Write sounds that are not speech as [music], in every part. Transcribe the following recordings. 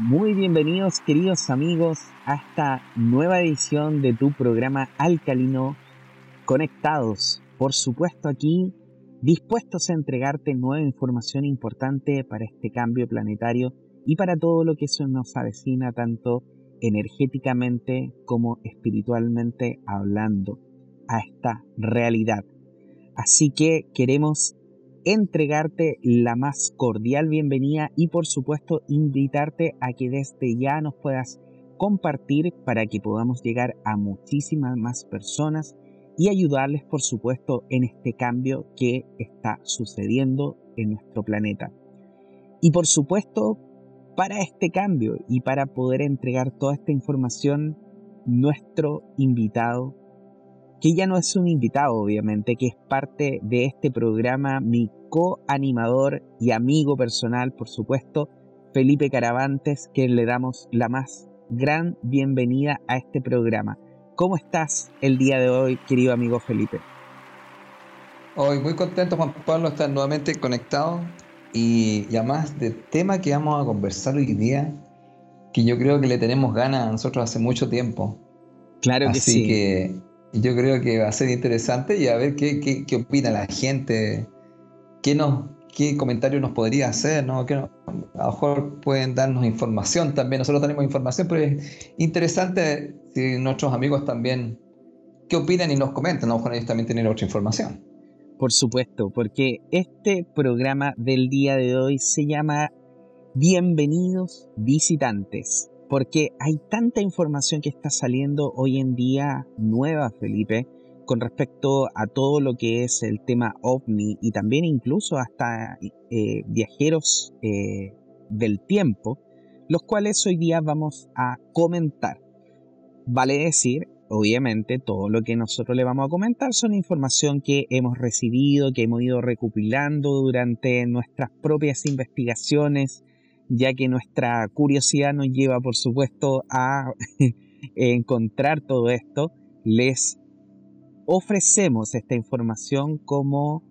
Muy bienvenidos queridos amigos a esta nueva edición de tu programa Alcalino Conectados. Por supuesto aquí dispuestos a entregarte nueva información importante para este cambio planetario y para todo lo que eso nos avecina tanto energéticamente como espiritualmente hablando a esta realidad. Así que queremos entregarte la más cordial bienvenida y por supuesto invitarte a que desde ya nos puedas compartir para que podamos llegar a muchísimas más personas y ayudarles por supuesto en este cambio que está sucediendo en nuestro planeta. Y por supuesto, para este cambio y para poder entregar toda esta información, nuestro invitado que ya no es un invitado, obviamente, que es parte de este programa, mi co-animador y amigo personal, por supuesto, Felipe Caravantes, que le damos la más gran bienvenida a este programa. ¿Cómo estás el día de hoy, querido amigo Felipe? Hoy muy contento, Juan Pablo, estar nuevamente conectado y, y además del tema que vamos a conversar hoy día, que yo creo que le tenemos ganas a nosotros hace mucho tiempo. Claro que sí. Así que yo creo que va a ser interesante y a ver qué, qué, qué opina la gente, qué, nos, qué comentario nos podría hacer, ¿no? Que a lo mejor pueden darnos información también. Nosotros tenemos información, pero es interesante si nuestros amigos también, qué opinan y nos comentan. A lo mejor ellos también tienen otra información. Por supuesto, porque este programa del día de hoy se llama Bienvenidos visitantes porque hay tanta información que está saliendo hoy en día nueva, Felipe, con respecto a todo lo que es el tema ovni y también incluso hasta eh, viajeros eh, del tiempo, los cuales hoy día vamos a comentar. Vale decir, obviamente, todo lo que nosotros le vamos a comentar son información que hemos recibido, que hemos ido recopilando durante nuestras propias investigaciones, ya que nuestra curiosidad nos lleva, por supuesto, a [laughs] encontrar todo esto, les ofrecemos esta información como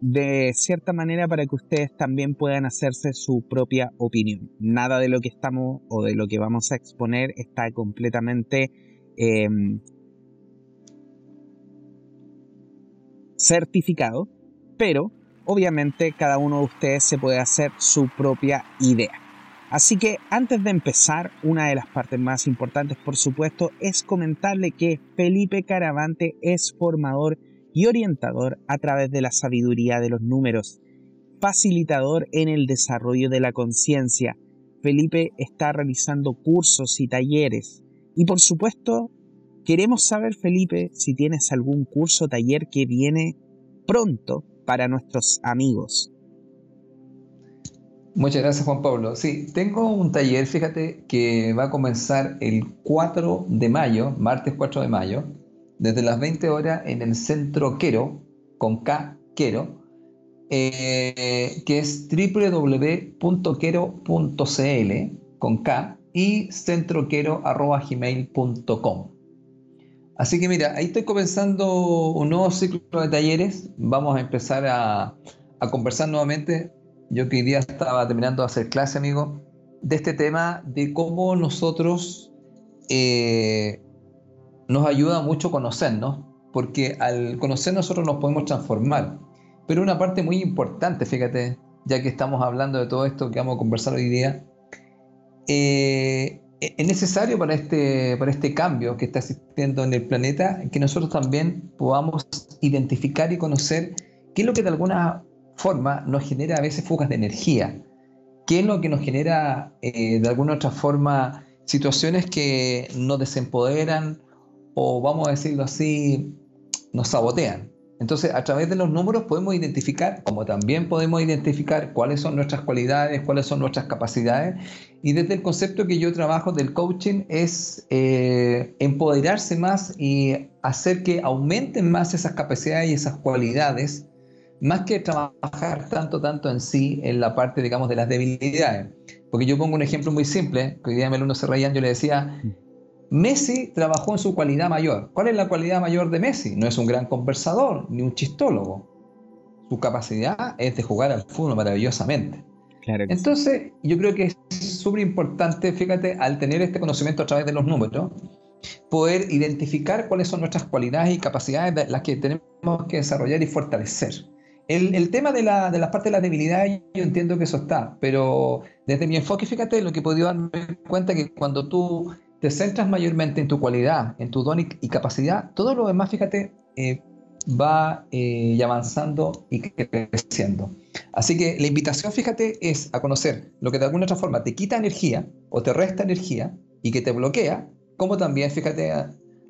de cierta manera para que ustedes también puedan hacerse su propia opinión. Nada de lo que estamos o de lo que vamos a exponer está completamente em, certificado, pero obviamente cada uno de ustedes se puede hacer su propia idea. Así que antes de empezar, una de las partes más importantes, por supuesto, es comentarle que Felipe Caravante es formador y orientador a través de la sabiduría de los números, facilitador en el desarrollo de la conciencia. Felipe está realizando cursos y talleres. Y por supuesto, queremos saber, Felipe, si tienes algún curso o taller que viene pronto para nuestros amigos. Muchas gracias Juan Pablo. Sí, tengo un taller, fíjate, que va a comenzar el 4 de mayo, martes 4 de mayo, desde las 20 horas en el Centro Quero, con K, Quero, eh, que es www.quero.cl, con K, y centroquero.gmail.com. Así que mira, ahí estoy comenzando un nuevo ciclo de talleres. Vamos a empezar a, conversar nuevamente. Yo que hoy día estaba terminando de hacer clase, amigo, de este tema de cómo nosotros eh, nos ayuda mucho conocernos, porque al conocer nosotros nos podemos transformar. Pero una parte muy importante, fíjate, ya que estamos hablando de todo esto que vamos a conversar hoy día, eh, es necesario para este, para este cambio que está existiendo en el planeta que nosotros también podamos identificar y conocer qué es lo que de alguna forma nos genera a veces fugas de energía, qué es lo que nos genera eh, de alguna otra forma situaciones que nos desempoderan o vamos a decirlo así, nos sabotean. Entonces, a través de los números podemos identificar, como también podemos identificar cuáles son nuestras cualidades, cuáles son nuestras capacidades. Y desde el concepto que yo trabajo del coaching es eh, empoderarse más y hacer que aumenten más esas capacidades y esas cualidades, más que trabajar tanto, tanto en sí, en la parte, digamos, de las debilidades. Porque yo pongo un ejemplo muy simple, que hoy día me alumno se reían, yo le decía, Messi trabajó en su cualidad mayor. ¿Cuál es la cualidad mayor de Messi? No es un gran conversador ni un chistólogo. Su capacidad es de jugar al fútbol maravillosamente. Entonces, yo creo que es súper importante, fíjate, al tener este conocimiento a través de los números, poder identificar cuáles son nuestras cualidades y capacidades, las que tenemos que desarrollar y fortalecer. El, tema de, la, de las partes de la debilidad, yo entiendo que eso está, pero desde mi enfoque, fíjate, lo que he podido darme cuenta que cuando tú te centras mayormente en tu cualidad, en tu don y, capacidad, todo lo demás, fíjate, eh, va eh, avanzando y creciendo. Así que la invitación, fíjate, es a conocer lo que de alguna otra forma te quita energía o te resta energía y que te bloquea, como también, fíjate,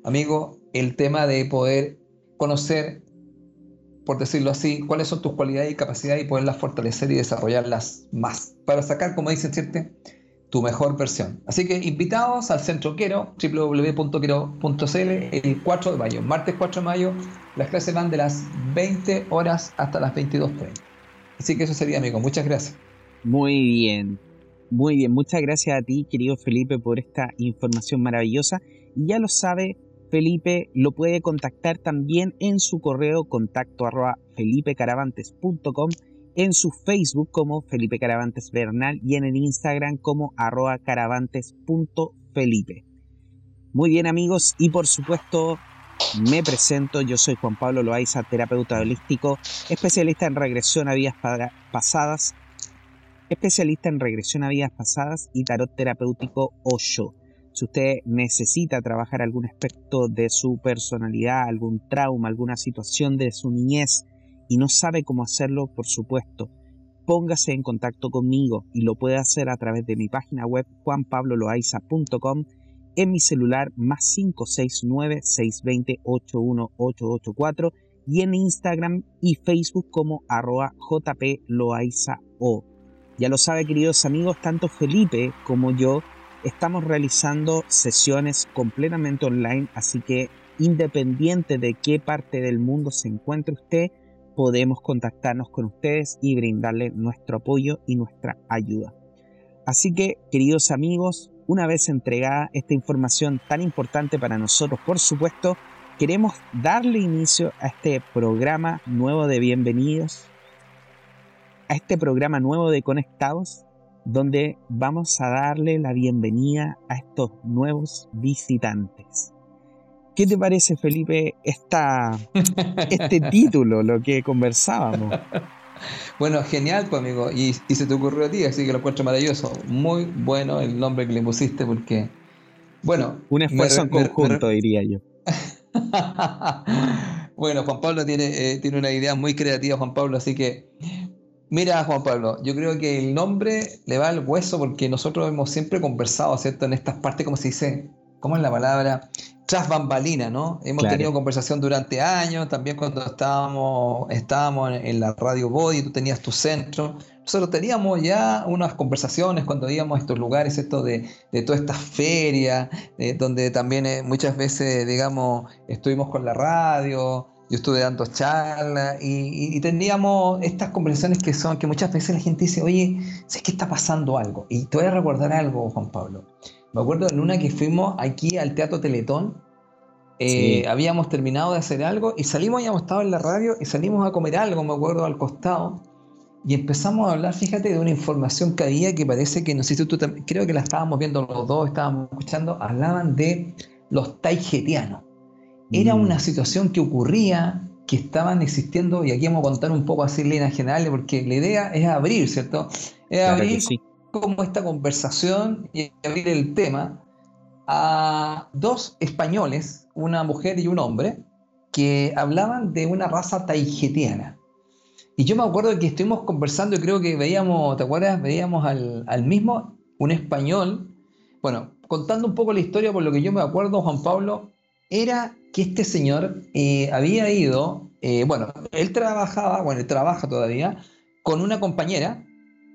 amigo, el tema de poder conocer por decirlo así, cuáles son tus cualidades y capacidades y poderlas fortalecer y desarrollarlas más, para sacar, como dicen, ¿cierto? Tu mejor versión. Así que invitados al Centro Quero, www.quero.cl, el 4 de mayo, martes 4 de mayo, las clases van de las 20 horas hasta las 22.30. Así que eso sería, amigo. Muchas gracias. Muy bien, muy bien. Muchas gracias a ti, querido Felipe, por esta información maravillosa. Y ya lo sabe, Felipe lo puede contactar también en su correo contacto arroba felipecaravantes.com, en su Facebook como Felipe Caravantes Bernal y en el Instagram como arroba caravantes.felipe. Muy bien amigos y por supuesto me presento, yo soy Juan Pablo Loaiza, terapeuta holístico, especialista en regresión a vidas pasadas, especialista en regresión a vidas pasadas y tarot terapéutico Osho. Si usted necesita trabajar algún aspecto de su personalidad, algún trauma, alguna situación de su niñez y no sabe cómo hacerlo, por supuesto, póngase en contacto conmigo y lo puede hacer a través de mi página web juanpabloloaiza.com en mi celular más 569-620-81884 y en Instagram y Facebook como arroba jploaizao. Ya lo sabe queridos amigos, tanto Felipe como yo estamos realizando sesiones completamente online, así que independiente de qué parte del mundo se encuentre usted, podemos contactarnos con ustedes y brindarle nuestro apoyo y nuestra ayuda. Así que, queridos amigos, una vez entregada esta información tan importante para nosotros, por supuesto, queremos darle inicio a este programa nuevo de bienvenidos, a este programa nuevo de Conectados, donde vamos a darle la bienvenida a estos nuevos visitantes. ¿Qué te parece, Felipe, esta, [laughs] este título, lo que conversábamos? Bueno, genial, pues amigo, y, se te ocurrió a ti, así que lo encuentro maravilloso. Muy bueno el nombre que le pusiste, porque, bueno... Un esfuerzo en conjunto, diría yo. [laughs] bueno, Juan Pablo tiene, eh, tiene una idea muy creativa, Juan Pablo, así que Mira, Juan Pablo, yo creo que el nombre le va al hueso porque nosotros hemos siempre conversado, ¿cierto? En estas partes, como se dice, ¿cómo es la palabra? Tras bambalina, ¿no? Hemos tenido conversación durante años, también cuando estábamos, estábamos en la radio Body, tú tenías tu centro. Nosotros teníamos ya unas conversaciones cuando íbamos a estos lugares, esto de, de todas estas ferias, donde también eh, muchas veces, digamos, estuvimos con la radio, yo estuve dando charlas y, teníamos estas conversaciones que son que muchas veces la gente dice, oye, sé que está pasando algo. Y te voy a recordar algo, Juan Pablo. Me acuerdo en una que fuimos aquí al Teatro Teletón, eh, habíamos terminado de hacer algo y salimos, habíamos estado en la radio y salimos a comer algo, me acuerdo, al costado. Y empezamos a hablar, fíjate, de una información que había que parece que, no sé si tú, creo que la estábamos viendo los dos, estábamos escuchando, hablaban de los taijetianos. Era mm. una situación que ocurría, que estaban existiendo, y aquí vamos a contar un poco así en líneas generales, porque la idea es abrir, ¿cierto? Es abrir como esta conversación y abrir el tema a dos españoles, una mujer y un hombre, que hablaban de una raza taijetiana. Y yo me acuerdo que estuvimos conversando y creo que veíamos, ¿te acuerdas? Veíamos al, mismo, un español, bueno, contando un poco la historia, por lo que yo me acuerdo, Juan Pablo, era que este señor eh, había ido, eh, bueno, él trabajaba, bueno, él trabaja todavía, con una compañera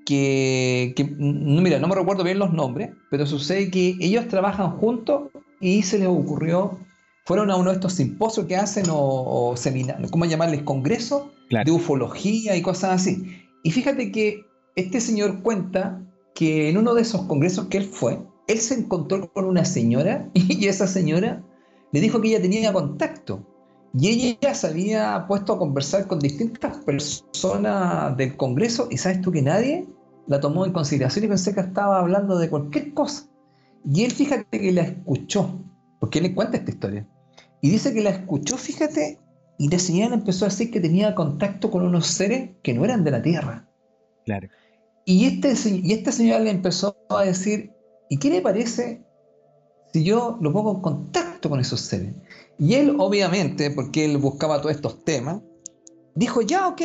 que, mira, no me recuerdo bien los nombres, pero sucede que ellos trabajan juntos y se les ocurrió, fueron a uno de estos simposios que hacen o, seminarios, ¿cómo llamarles? Congresos de ufología y cosas así. Y fíjate que este señor cuenta que en uno de esos congresos que él fue, él se encontró con una señora [laughs] y esa señora le dijo que ella tenía contacto. Y ella se había puesto a conversar con distintas personas del Congreso y sabes tú que nadie la tomó en consideración y pensé que estaba hablando de cualquier cosa. Y él, fíjate que la escuchó, porque él le cuenta esta historia. Y dice que la escuchó, fíjate, y la señora empezó a decir que tenía contacto con unos seres que no eran de la Tierra. Claro. Y, este, y esta señora le empezó a decir, ¿y qué le parece si yo lo pongo en contacto con esos seres? Y él, obviamente, porque él buscaba todos estos temas, dijo, ya, ok.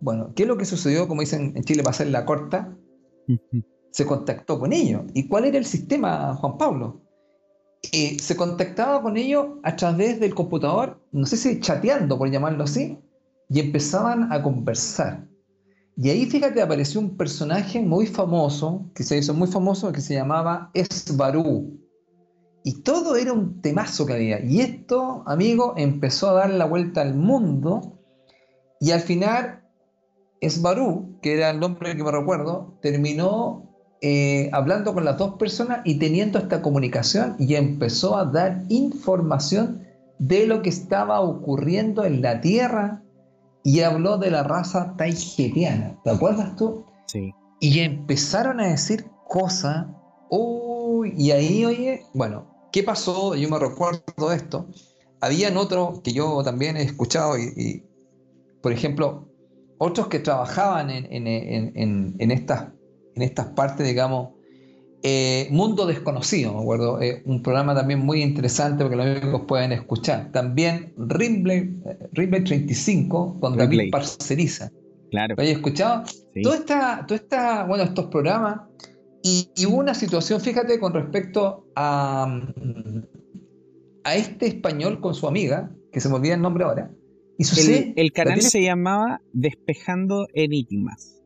Bueno, ¿qué es lo que sucedió, como dicen en Chile, para hacer la corta? [laughs] se contactó con ellos. ¿Y cuál era el sistema, Juan Pablo? Eh, se contactaba con ellos a través del computador, no sé si chateando, por llamarlo así, y empezaban a conversar. Y ahí, fíjate, apareció un personaje muy famoso, que se hizo muy famoso, que se llamaba Esbarú. Y todo era un temazo que había. Y esto, amigo, empezó a dar la vuelta al mundo. Y al final, Esbarú, que era el nombre que me recuerdo, terminó eh, hablando con las dos personas y teniendo esta comunicación y empezó a dar información de lo que estaba ocurriendo en la Tierra y habló de la raza taigetiana. ¿Te acuerdas tú? Sí. Y empezaron a decir cosas. Uy, y ahí, oye, bueno, ¿qué pasó? Yo me recuerdo esto. Habían otros que yo también he escuchado y, por ejemplo, otros que trabajaban en, en, en estas en estas partes, digamos, eh, Mundo Desconocido, me acuerdo, un programa también muy interesante porque los amigos pueden escuchar. También Rimbley, Rimbley 35 con David Parceriza. Claro. ¿Lo escuchado? Sí. Toda esta, toda esta, bueno, estos programas y, hubo una situación, fíjate, con respecto a, a este español con su amiga, que se me olvida el nombre ahora. Y el, el canal se llamaba Despejando Enigmas.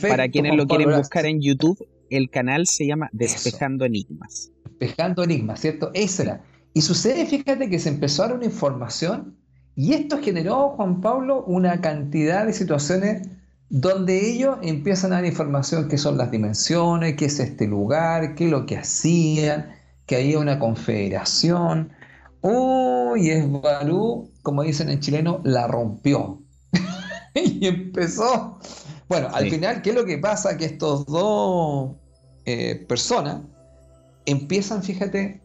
Para quienes lo quieren buscar en YouTube, el canal se llama Despejando Enigmas. Despejando Enigmas, ¿cierto? Eso era. Y sucede, fíjate, que se empezó a dar una información y esto generó, Juan Pablo, una cantidad de situaciones donde ellos empiezan a dar información qué son las dimensiones, qué es este lugar, qué es lo que hacían, que había una confederación. Uy, es Barú, como dicen en chileno, la rompió. [laughs] y empezó bueno, al final, ¿qué es lo que pasa? Que estos dos eh, personas empiezan, fíjate,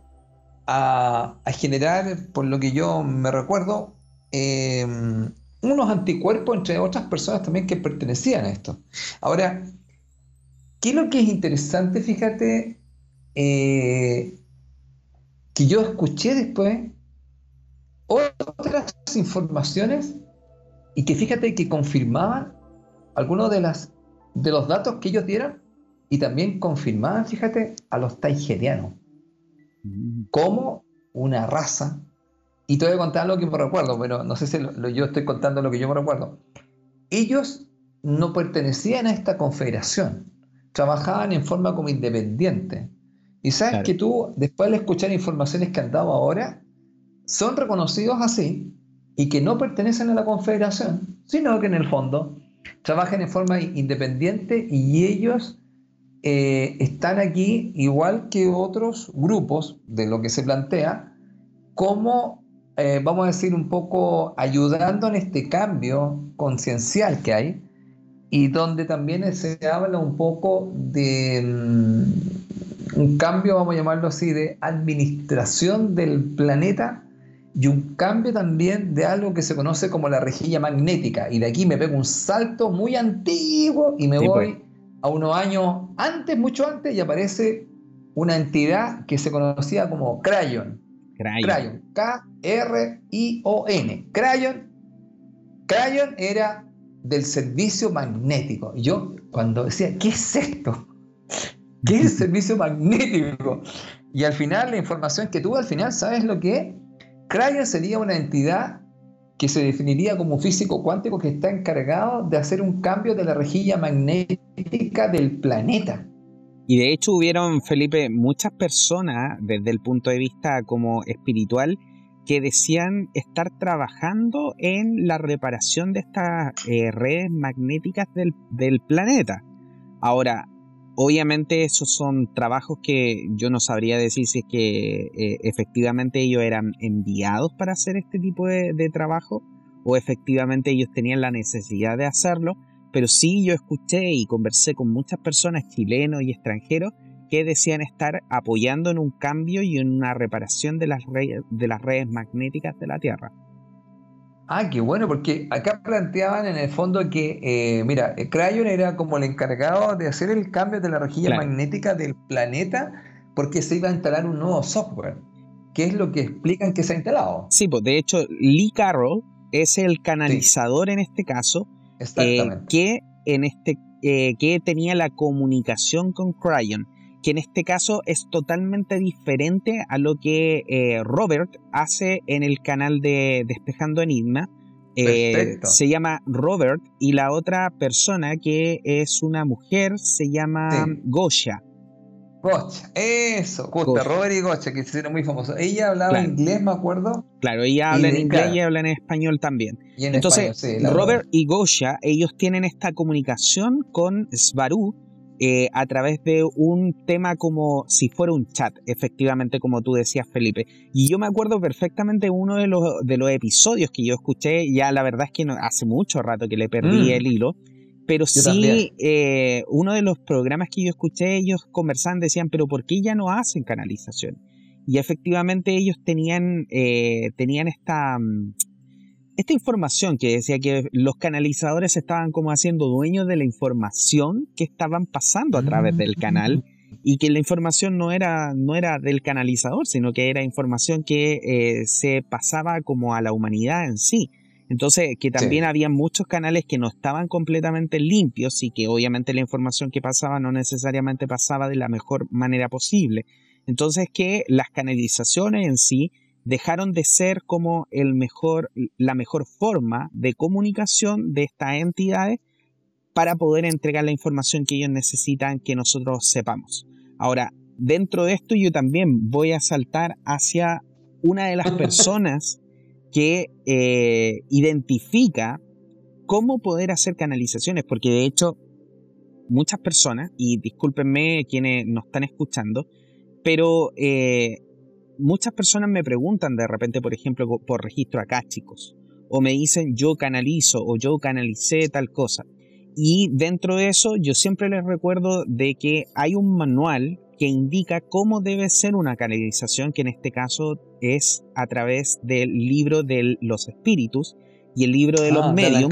a, generar, por lo que yo me recuerdo, em, unos anticuerpos entre otras personas también que pertenecían a esto. Ahora, ¿qué es lo que es interesante? Fíjate, eh, que yo escuché después otras informaciones y que fíjate que confirmaban algunos de, las, de los datos que ellos dieron y también confirmaban, fíjate, a los taigerianos mm. como una raza. Y te voy a contar lo que me recuerdo, pero no sé si yo estoy contando lo que yo me recuerdo. Ellos no pertenecían a esta confederación, trabajaban en forma como independiente. Y sabes que tú, después de escuchar informaciones que han dado ahora, son reconocidos así y que no pertenecen a la confederación, sino que en el fondo trabajan en forma independiente y ellos eh, están aquí igual que otros grupos de lo que se plantea, como, eh, vamos a decir, un poco ayudando en este cambio conciencial que hay y donde también se habla un poco de mm, un cambio, vamos a llamarlo así, de administración del planeta y un cambio también de algo que se conoce como la rejilla magnética. Y de aquí me pego un salto muy antiguo y me voy pues. a unos años antes, mucho antes, y aparece una entidad que se conocía como Crayon. Crayon. K-R-I-O-N. Crayon. Crayon era del servicio magnético. Yo, cuando decía, ¿qué es esto? ¿Qué es el servicio magnético? Y al final, la información que tuve, al final, ¿sabes lo que es? Crayon sería una entidad que se definiría como físico cuántico que está encargado de hacer un cambio de la rejilla magnética del planeta. Y de hecho hubieron, Felipe, muchas personas desde el punto de vista como espiritual que decían estar trabajando en la reparación de estas eh, redes magnéticas del, planeta. Ahora, Obviamente esos son trabajos que yo no sabría decir si es que eh, efectivamente ellos eran enviados para hacer este tipo de, trabajo o efectivamente ellos tenían la necesidad de hacerlo, pero sí yo escuché y conversé con muchas personas chilenos y extranjeros que decían estar apoyando en un cambio y en una reparación de las, redes, de las redes magnéticas de la Tierra. Ah, qué bueno, porque acá planteaban en el fondo que, eh, mira, Crayon era como el encargado de hacer el cambio de la rejilla magnética del planeta porque se iba a instalar un nuevo software. ¿Qué es lo que explican que se ha instalado? Sí, pues de hecho Lee Carroll es el canalizador en este caso eh, que en este eh, que tenía la comunicación con Cryon que en este caso es totalmente diferente a lo que eh, Robert hace en el canal de Despejando Enigma. Se llama Robert y la otra persona que es una mujer se llama Gosha. Gosha, eso, justo, Robert y Gosha, que se hicieron muy famosos. Ella hablaba inglés, me acuerdo. Claro, ella habla en inglés y habla en español también. Entonces, Robert y Gosha, ellos tienen esta comunicación con Svaru, eh, a través de un tema como si fuera un chat, efectivamente, como tú decías, Felipe. Y yo me acuerdo perfectamente uno de los, de los episodios que yo escuché, ya la verdad es que no, hace mucho rato que le perdí mm. el hilo, pero sí, eh, uno de los programas que yo escuché, ellos conversaban, decían, pero ¿por qué ya no hacen canalización? Y efectivamente ellos tenían, eh, tenían esta... Mm, esta información que decía que los canalizadores estaban como haciendo dueños de la información que estaban pasando a través del canal mm. y que la información no era, no era del canalizador, sino que era información que eh, se pasaba como a la humanidad en sí. Entonces, que también había muchos canales que no estaban completamente limpios y que obviamente la información que pasaba no necesariamente pasaba de la mejor manera posible. Entonces, que las canalizaciones en sí dejaron de ser como el mejor, la mejor forma de comunicación de estas entidades para poder entregar la información que ellos necesitan que nosotros sepamos. Ahora, dentro de esto yo también voy a saltar hacia una de las [laughs] personas que eh, identifica cómo poder hacer canalizaciones, porque de hecho muchas personas, y discúlpenme quienes nos están escuchando, pero eh, muchas personas me preguntan de repente, por ejemplo, por registro acá, chicos, o me dicen yo canalizo o yo canalicé tal cosa. Y dentro de eso yo siempre les recuerdo de que hay un manual que indica cómo debe ser una canalización, que en este caso es a través del libro de los espíritus y el libro de los ah, medios,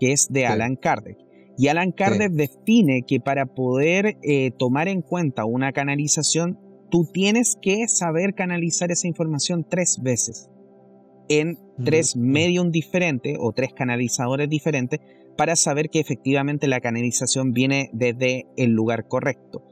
que es de Alan Kardec. Y Alan Kardec define que para poder eh, tomar en cuenta una canalización tú tienes que saber canalizar esa información tres veces. En tres medios diferentes o tres canalizadores diferentes para saber que efectivamente la canalización viene desde el lugar correcto.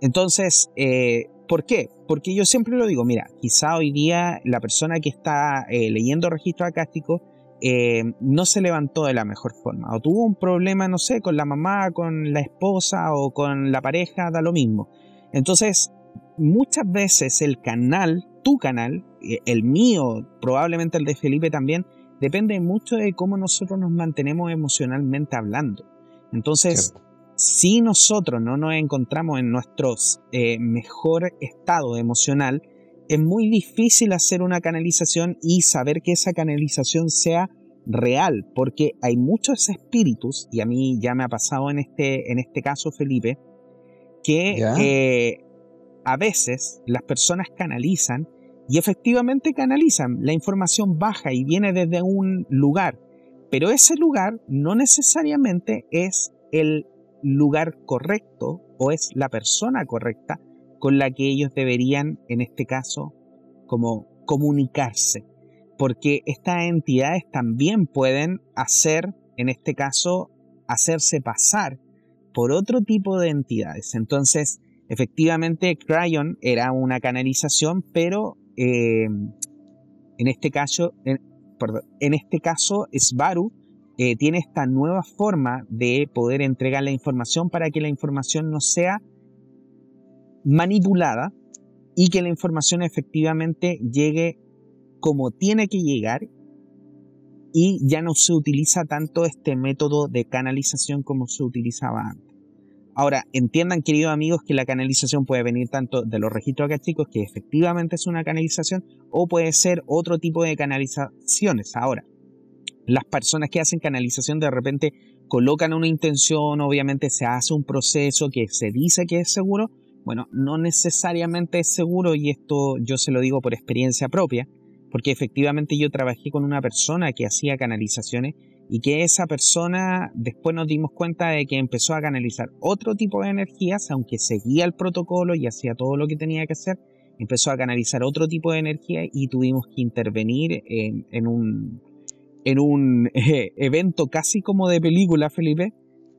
Entonces, eh, ¿por qué? Porque yo siempre lo digo, mira, quizá hoy día la persona que está eh, leyendo registro acástico eh, no se levantó de la mejor forma o tuvo un problema, no sé, con la mamá, con la esposa o con la pareja, da lo mismo. Entonces, muchas veces el canal, tu canal, eh, el mío, probablemente el de Felipe también, depende mucho de cómo nosotros nos mantenemos emocionalmente hablando. Entonces, si nosotros no nos encontramos en nuestro eh, mejor estado emocional, es muy difícil hacer una canalización y saber que esa canalización sea real, porque hay muchos espíritus, y a mí ya me ha pasado en este, en este caso, Felipe, que eh, a veces las personas canalizan y efectivamente canalizan. La información baja y viene desde un lugar, pero ese lugar no necesariamente es el lugar correcto o es la persona correcta con la que ellos deberían, en este caso, como comunicarse. Porque estas entidades también pueden hacer, en este caso, hacerse pasar por otro tipo de entidades. Entonces, Efectivamente, Cryon era una canalización, pero eh, en este caso, en, este caso, Svaru eh, tiene esta nueva forma de poder entregar la información para que la información no sea manipulada y que la información efectivamente llegue como tiene que llegar y ya no se utiliza tanto este método de canalización como se utilizaba antes. Ahora, entiendan, queridos amigos, que la canalización puede venir tanto de los registros chicos, que efectivamente es una canalización, o puede ser otro tipo de canalizaciones. Ahora, las personas que hacen canalización de repente colocan una intención, obviamente se hace un proceso que se dice que es seguro, bueno, no necesariamente es seguro y esto yo se lo digo por experiencia propia, porque efectivamente yo trabajé con una persona que hacía canalizaciones y que esa persona después nos dimos cuenta de que empezó a canalizar otro tipo de energías, aunque seguía el protocolo y hacía todo lo que tenía que hacer, empezó a canalizar otro tipo de energía y tuvimos que intervenir en, un, en un [laughs] evento casi como de película, Felipe,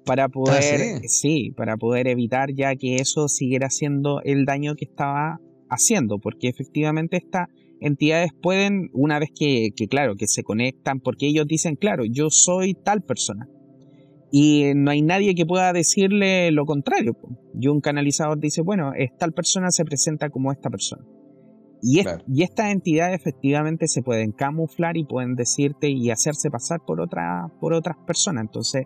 para ah, poder, sí, para poder evitar ya que eso siguiera haciendo el daño que estaba haciendo, porque efectivamente estas entidades pueden, una vez que, que, claro, que se conectan, porque ellos dicen, claro, yo soy tal persona, y no hay nadie que pueda decirle lo contrario. Y un canalizador dice, bueno, tal persona se presenta como esta persona. Y, y estas entidades efectivamente se pueden camuflar y pueden decirte y hacerse pasar por, otra, por otras personas. Entonces,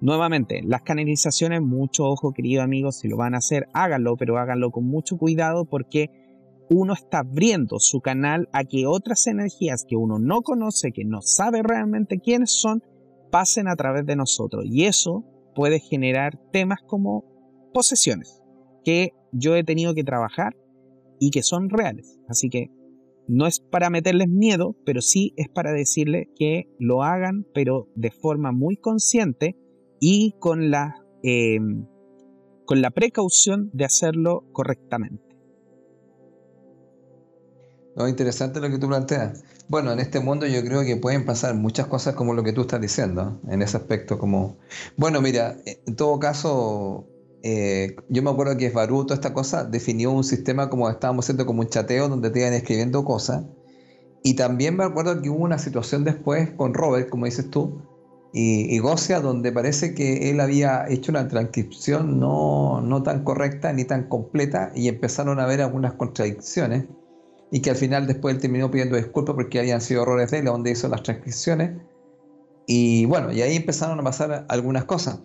nuevamente, las canalizaciones, mucho ojo, querido amigos, si lo van a hacer, háganlo, pero háganlo con mucho cuidado porque uno está abriendo su canal a que otras energías que uno no conoce, que no sabe realmente quiénes son, pasen a través de nosotros. Y eso puede generar temas como posesiones, que yo he tenido que trabajar y que son reales. Así que no es para meterles miedo, pero sí es para decirles que lo hagan, pero de forma muy consciente y con la, em, con la precaución de hacerlo correctamente. No, interesante lo que tú planteas. Bueno, en este mundo yo creo que pueden pasar muchas cosas como lo que tú estás diciendo, en ese aspecto como... Bueno, mira, en todo caso, eh, yo me acuerdo que Baruto, esta cosa, definió un sistema como estábamos haciendo como un chateo donde te iban escribiendo cosas. Y también me acuerdo que hubo una situación después con Robert, como dices tú, y, y donde parece que él había hecho una transcripción no, no tan correcta ni tan completa y empezaron a haber algunas contradicciones y que al final después él terminó pidiendo disculpas porque habían sido errores de él donde hizo las transcripciones. Y bueno, y ahí empezaron a pasar algunas cosas.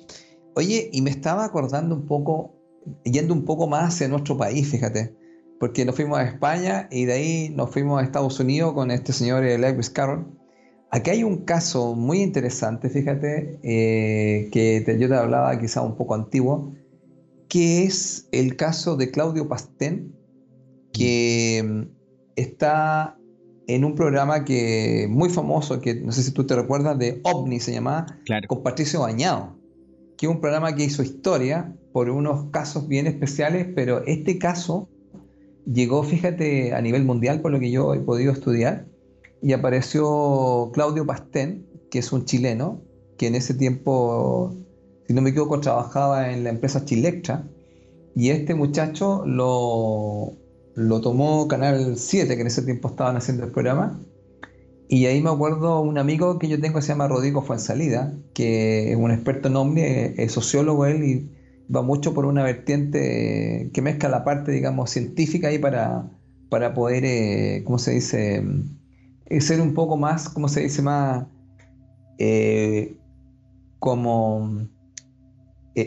Oye, y me estaba acordando un poco, yendo un poco más hacia nuestro país, fíjate, porque nos fuimos a España y de ahí nos fuimos a Estados Unidos con este señor eh, Lewis Carroll. Aquí hay un caso muy interesante, fíjate, eh, que yo te hablaba quizá un poco antiguo, que es el caso de Claudio Pastén, que está en un programa que muy famoso, que no sé si tú te recuerdas, de OVNI se llamaba, con Patricio Bañado, que un programa que hizo historia por unos casos bien especiales, pero este caso llegó, fíjate, a nivel mundial, por lo que yo he podido estudiar, y apareció Claudio Pastén, que es un chileno, que en ese tiempo, si no me equivoco, trabajaba en la empresa Chilectra, y este muchacho lo, lo tomó Canal 7, que en ese tiempo estaban haciendo el programa. Y ahí me acuerdo un amigo que yo tengo que se llama Rodrigo Fuensalida, que es un experto en ovni, es sociólogo él y va mucho por una vertiente que mezcla la parte, digamos, científica ahí para, para poder, eh, ¿cómo se dice? Eh, ser un poco más, ¿cómo se dice? Más eh, como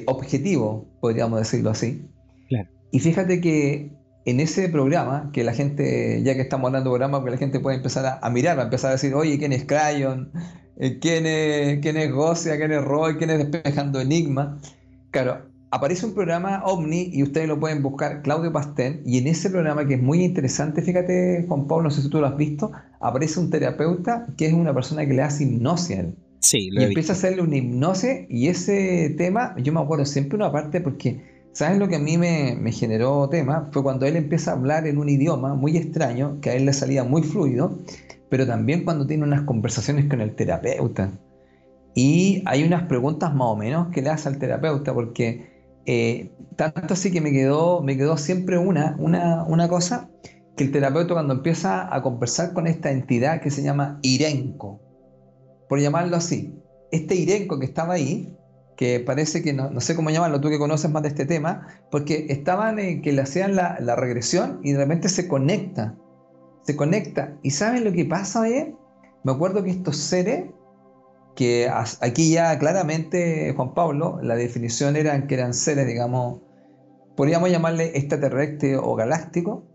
objetivo, podríamos decirlo así. Y fíjate que en ese programa, que la gente, ya que estamos hablando de programa, que la gente puede empezar a, mirar, a empezar a decir, oye, ¿quién es Cryon? Eh, ¿Quién es, quién es Gosia? ¿Quién es Roy? ¿Quién es Despejando Enigma? Claro, aparece un programa Omni y ustedes lo pueden buscar, Claudio Pastén, y en ese programa que es muy interesante, fíjate, Juan Pablo, no sé si tú lo has visto, aparece un terapeuta que es una persona que le hace hipnosis a él. Sí, y empieza a hacerle una hipnosis y ese tema, yo me acuerdo siempre una parte porque ¿Sabes lo que a mí me, generó tema? Fue cuando él empieza a hablar en un idioma muy extraño, que a él le salía muy fluido, pero también cuando tiene unas conversaciones con el terapeuta. Y hay unas preguntas más o menos que le hace al terapeuta, porque eh, tanto así que me quedó, siempre una, una, una cosa, que el terapeuta cuando empieza a conversar con esta entidad que se llama Irenco, por llamarlo así, este Irenco que estaba ahí, que parece que no, sé cómo llamarlo, tú que conoces más de este tema, porque estaban en que le hacían la, regresión y de repente se conecta, se conecta. ¿Y saben lo que pasa, eh? Me acuerdo que estos seres, que aquí ya claramente, Juan Pablo, la definición era que eran seres, digamos, podríamos llamarle extraterrestre o galáctico,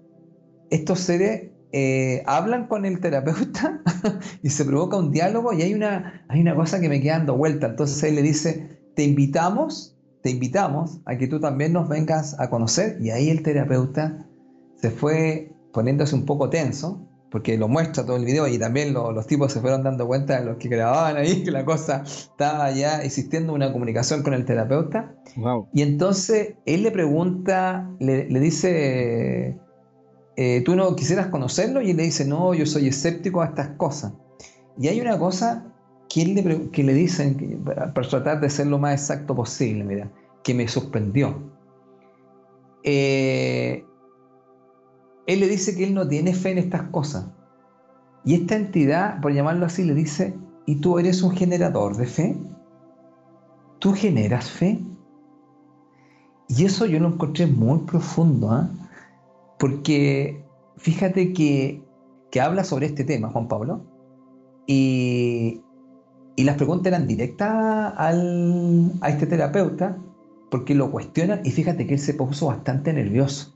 estos seres eh, hablan con el terapeuta [laughs] y se provoca un diálogo y hay una, hay una cosa que me queda dando vuelta. Entonces él le dice, te invitamos, te invitamos a que tú también nos vengas a conocer. Y ahí el terapeuta se fue poniéndose un poco tenso porque lo muestra todo el video y también los tipos se fueron dando cuenta de los que grababan ahí que la cosa estaba ya existiendo una comunicación con el terapeuta. Y entonces él le pregunta, le, dice, eh, ¿tú no quisieras conocerlo? Y él le dice, no, yo soy escéptico a estas cosas. Y hay una cosa que, él le, que le dicen, para, tratar de ser lo más exacto posible, mira, que me sorprendió. Eh, él le dice que él no tiene fe en estas cosas. Y esta entidad, por llamarlo así, le dice, ¿y tú eres un generador de fe? ¿Tú generas fe? Y eso yo lo encontré muy profundo, ¿ah? porque fíjate que, habla sobre este tema, Juan Pablo, y, las preguntas eran directas al, a este terapeuta, porque lo cuestionan, y fíjate que él se puso bastante nervioso.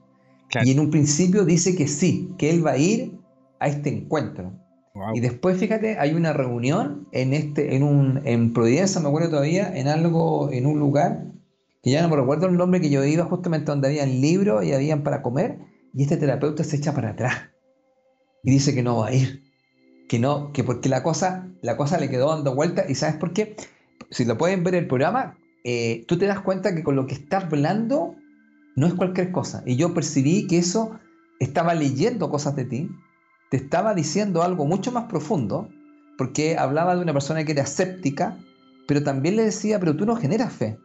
Y en un principio dice que sí, que él va a ir a este encuentro. Y después, fíjate, hay una reunión en este, en un, en Providencia, me acuerdo todavía, en algo, en un lugar, que ya no me recuerdo el nombre, que yo iba justamente donde habían libros y habían para comer, y este terapeuta se echa para atrás. Y dice que no va a ir. Que no, que porque la cosa, la cosa le quedó dando vuelta. ¿Y sabes por qué? Si lo pueden ver el programa, eh, tú te das cuenta que con lo que está hablando no es cualquier cosa. Y yo percibí que eso estaba leyendo cosas de ti, te estaba diciendo algo mucho más profundo, porque hablaba de una persona que era escéptica, pero también le decía, pero tú no generas fe.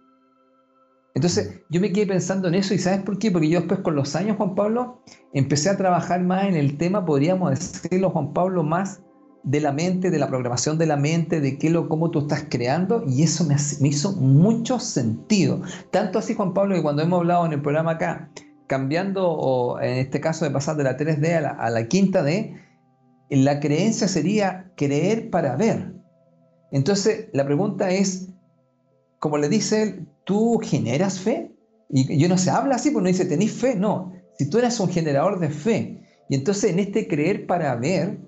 Entonces yo me quedé pensando en eso y ¿sabes por qué? Porque yo después con los años, Juan Pablo, empecé a trabajar más en el tema, podríamos decirlo, Juan Pablo, más de la mente, de la programación de la mente, de qué lo, cómo tú estás creando, y eso me, hizo mucho sentido. Tanto así, Juan Pablo, que cuando hemos hablado en el programa acá, cambiando, o en este caso de pasar de la 3D a la, a la quinta D, la creencia sería creer para ver. Entonces, la pregunta es, como le dice él, ¿tú generas fe? Y yo no se habla así, porque no dice, ¿tenés fe? No, si tú eres un generador de fe, y entonces en este creer para ver,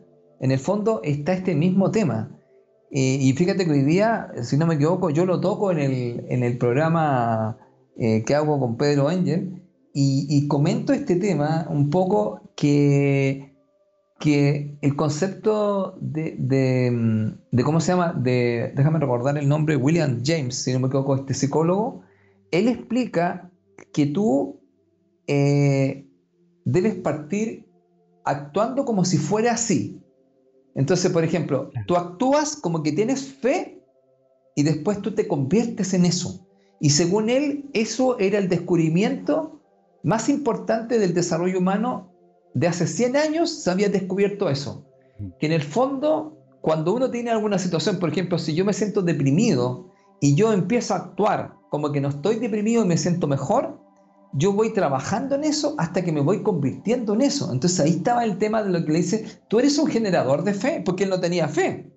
en el fondo está este mismo tema. y fíjate que hoy día, si no me equivoco, yo lo toco en el, programa eh, que hago con Pedro Angel y, comento este tema un poco que, que el concepto de, de, ¿cómo se llama? Déjame recordar el nombre, William James, si no me equivoco, este psicólogo, él explica que tú eh, debes partir actuando como si fuera así. Entonces, por ejemplo, tú actúas como que tienes fe y después tú te conviertes en eso. Y según él, eso era el descubrimiento más importante del desarrollo humano de hace 100 años, se había descubierto eso. Mm. Que en el fondo, cuando uno tiene alguna situación, por ejemplo, si yo me siento deprimido y yo empiezo a actuar como que no estoy deprimido y me siento mejor, yo voy trabajando en eso hasta que me voy convirtiendo en eso. Entonces ahí estaba el tema de lo que le dice, tú eres un generador de fe, porque él no tenía fe.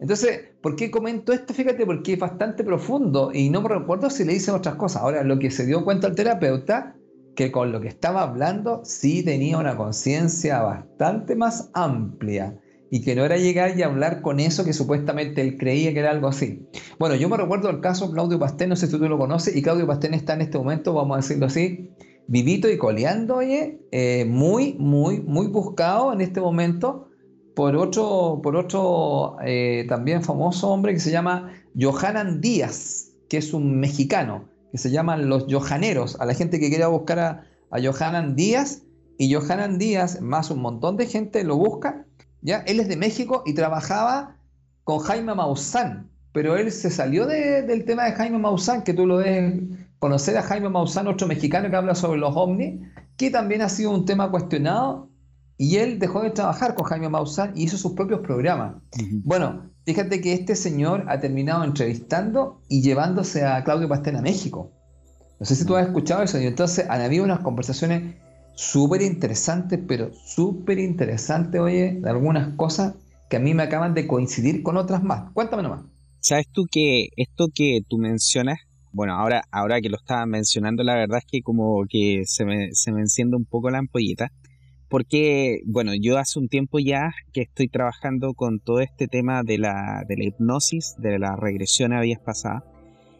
Entonces, ¿por qué comento esto? Fíjate, porque es bastante profundo y no me recuerdo si le dicen otras cosas. Ahora, lo que se dio cuenta el terapeuta, que con lo que estaba hablando sí tenía una conciencia bastante más amplia y que no era llegar y hablar con eso que supuestamente él creía que era algo así. Bueno, yo me recuerdo el caso Claudio Pastén, no sé si tú lo conoces, y Claudio Pastén está en este momento, vamos a decirlo así, vivito y coleando, oye, eh, muy, muy, muy buscado en este momento por otro, por otro eh, también famoso hombre que se llama Johanan Díaz, que es un mexicano, que se llaman los Johaneros, a la gente que quiera buscar a, a Johanan Díaz, y Johanan Díaz, más un montón de gente lo busca, él es de México y trabajaba con Jaime Maussan, pero él se salió del tema de Jaime Maussan, que tú lo debes conocer a Jaime Maussan, otro mexicano que habla sobre los ovnis, que también ha sido un tema cuestionado, y él dejó de trabajar con Jaime Maussan y hizo sus propios programas. Bueno, fíjate que este señor ha terminado entrevistando y llevándose a Claudio Pastén a México. No sé si tú has escuchado eso, y entonces han habido unas conversaciones súper interesante, pero súper interesante, oye, de algunas cosas que a mí me acaban de coincidir con otras más. Cuéntame nomás. ¿Sabes tú que esto que tú mencionas, bueno, ahora, ahora que lo estabas mencionando, la verdad es que como que se me, se me enciende un poco la ampollita, porque, bueno, yo hace un tiempo ya que estoy trabajando con todo este tema de la, de la hipnosis, de la regresión a vidas pasadas.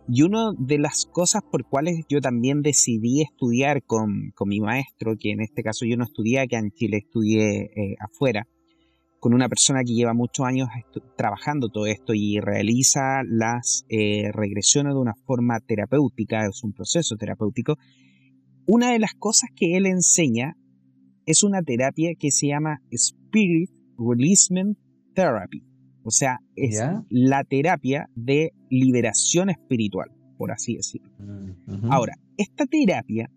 Y una de las cosas por cuales yo también decidí estudiar con, con, mi maestro, que en este caso yo no estudié acá en Chile, estudié eh, afuera, con una persona que lleva muchos años trabajando todo esto y realiza las eh, regresiones de una forma terapéutica, es un proceso terapéutico. Una de las cosas que él enseña es una terapia que se llama Spirit Releasement Therapy. O sea, es la terapia de liberación espiritual, por así decirlo. Ahora, esta terapia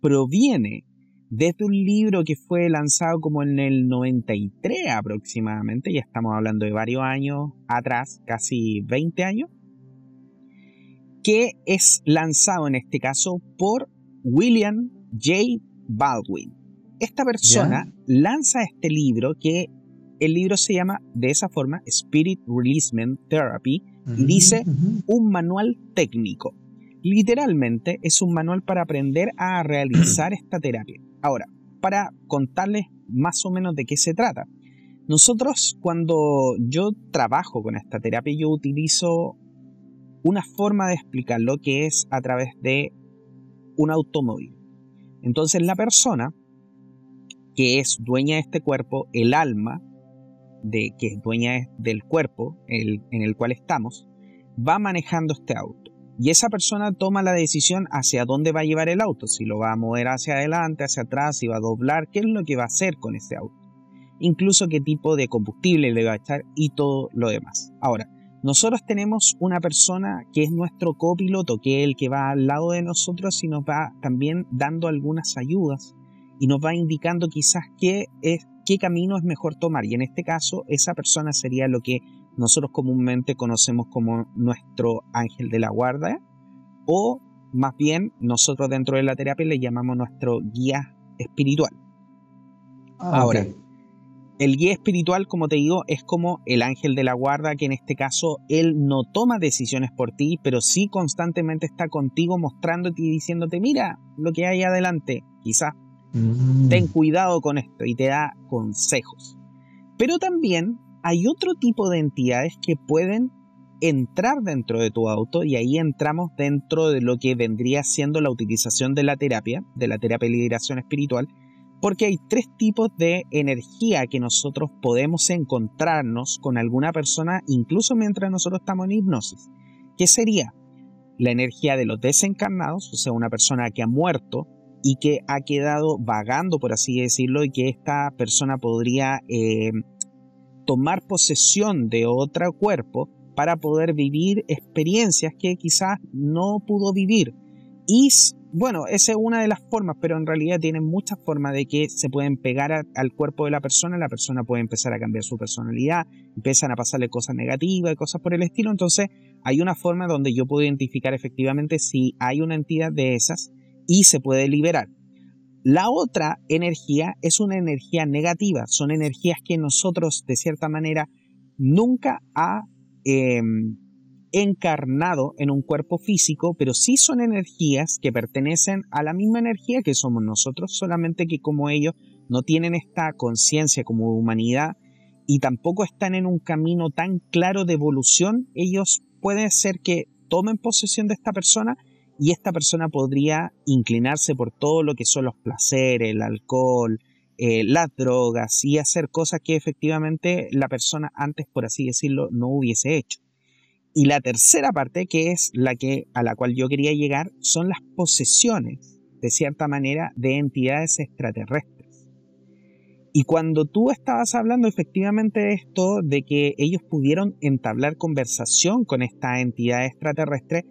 proviene desde un libro que fue lanzado como en el 93 aproximadamente, ya estamos hablando de varios años atrás, casi 20 años, que es lanzado en este caso por William J. Baldwin. Esta persona lanza este libro que el libro se llama de esa forma Spirit Releasement Therapy y dice un manual técnico. Literalmente es un manual para aprender a realizar [clears throat] esta terapia. Ahora, para contarles más o menos de qué se trata. Nosotros cuando yo trabajo con esta terapia yo utilizo una forma de explicarlo que es a través de un automóvil. Entonces la persona que es dueña de este cuerpo, el alma de que es dueña del cuerpo en el cual estamos, va manejando este auto. Y esa persona toma la decisión hacia dónde va a llevar el auto, si lo va a mover hacia adelante, hacia atrás, si va a doblar, qué es lo que va a hacer con ese auto. Incluso qué tipo de combustible le va a echar y todo lo demás. Ahora, nosotros tenemos una persona que es nuestro copiloto, que es el que va al lado de nosotros y nos va también dando algunas ayudas y nos va indicando quizás qué, es, qué camino es mejor tomar. Y en este caso, esa persona sería lo que nosotros comúnmente conocemos como nuestro ángel de la guarda, o más bien nosotros dentro de la terapia le llamamos nuestro guía espiritual. Ah, Ahora, el guía espiritual, como te digo, es como el ángel de la guarda, que en este caso él no toma decisiones por ti, pero sí constantemente está contigo mostrándote y diciéndote, mira lo que hay adelante, quizás mm. ten cuidado con esto y te da consejos. Pero también hay otro tipo de entidades que pueden entrar dentro de tu auto y ahí entramos dentro de lo que vendría siendo la utilización de la terapia, de la terapia de liberación espiritual, porque hay tres tipos de energía que nosotros podemos encontrarnos con alguna persona incluso mientras nosotros estamos en hipnosis. ¿Qué sería? La energía de los desencarnados, o sea, una persona que ha muerto y que ha quedado vagando, por así decirlo, y que esta persona podría eh, tomar posesión de otro cuerpo para poder vivir experiencias que quizás no pudo vivir. Y bueno, esa es una de las formas, pero en realidad tienen muchas formas de que se pueden pegar al cuerpo de la persona, la persona puede empezar a cambiar su personalidad, empiezan a pasarle cosas negativas y cosas por el estilo. Entonces hay una forma donde yo puedo identificar efectivamente si hay una entidad de esas y se puede liberar. La otra energía es una energía negativa, son energías que nosotros de cierta manera nunca ha em, encarnado en un cuerpo físico, pero sí son energías que pertenecen a la misma energía que somos nosotros, solamente que como ellos no tienen esta conciencia como humanidad y tampoco están en un camino tan claro de evolución, ellos pueden ser que tomen posesión de esta persona y esta persona podría inclinarse por todo lo que son los placeres, el alcohol, eh, las drogas y hacer cosas que efectivamente la persona antes, por así decirlo, no hubiese hecho. Y la tercera parte, que es la que a la cual yo quería llegar, son las posesiones, de cierta manera, de entidades extraterrestres. Y cuando tú estabas hablando efectivamente de esto, de que ellos pudieron entablar conversación con esta entidad extraterrestre,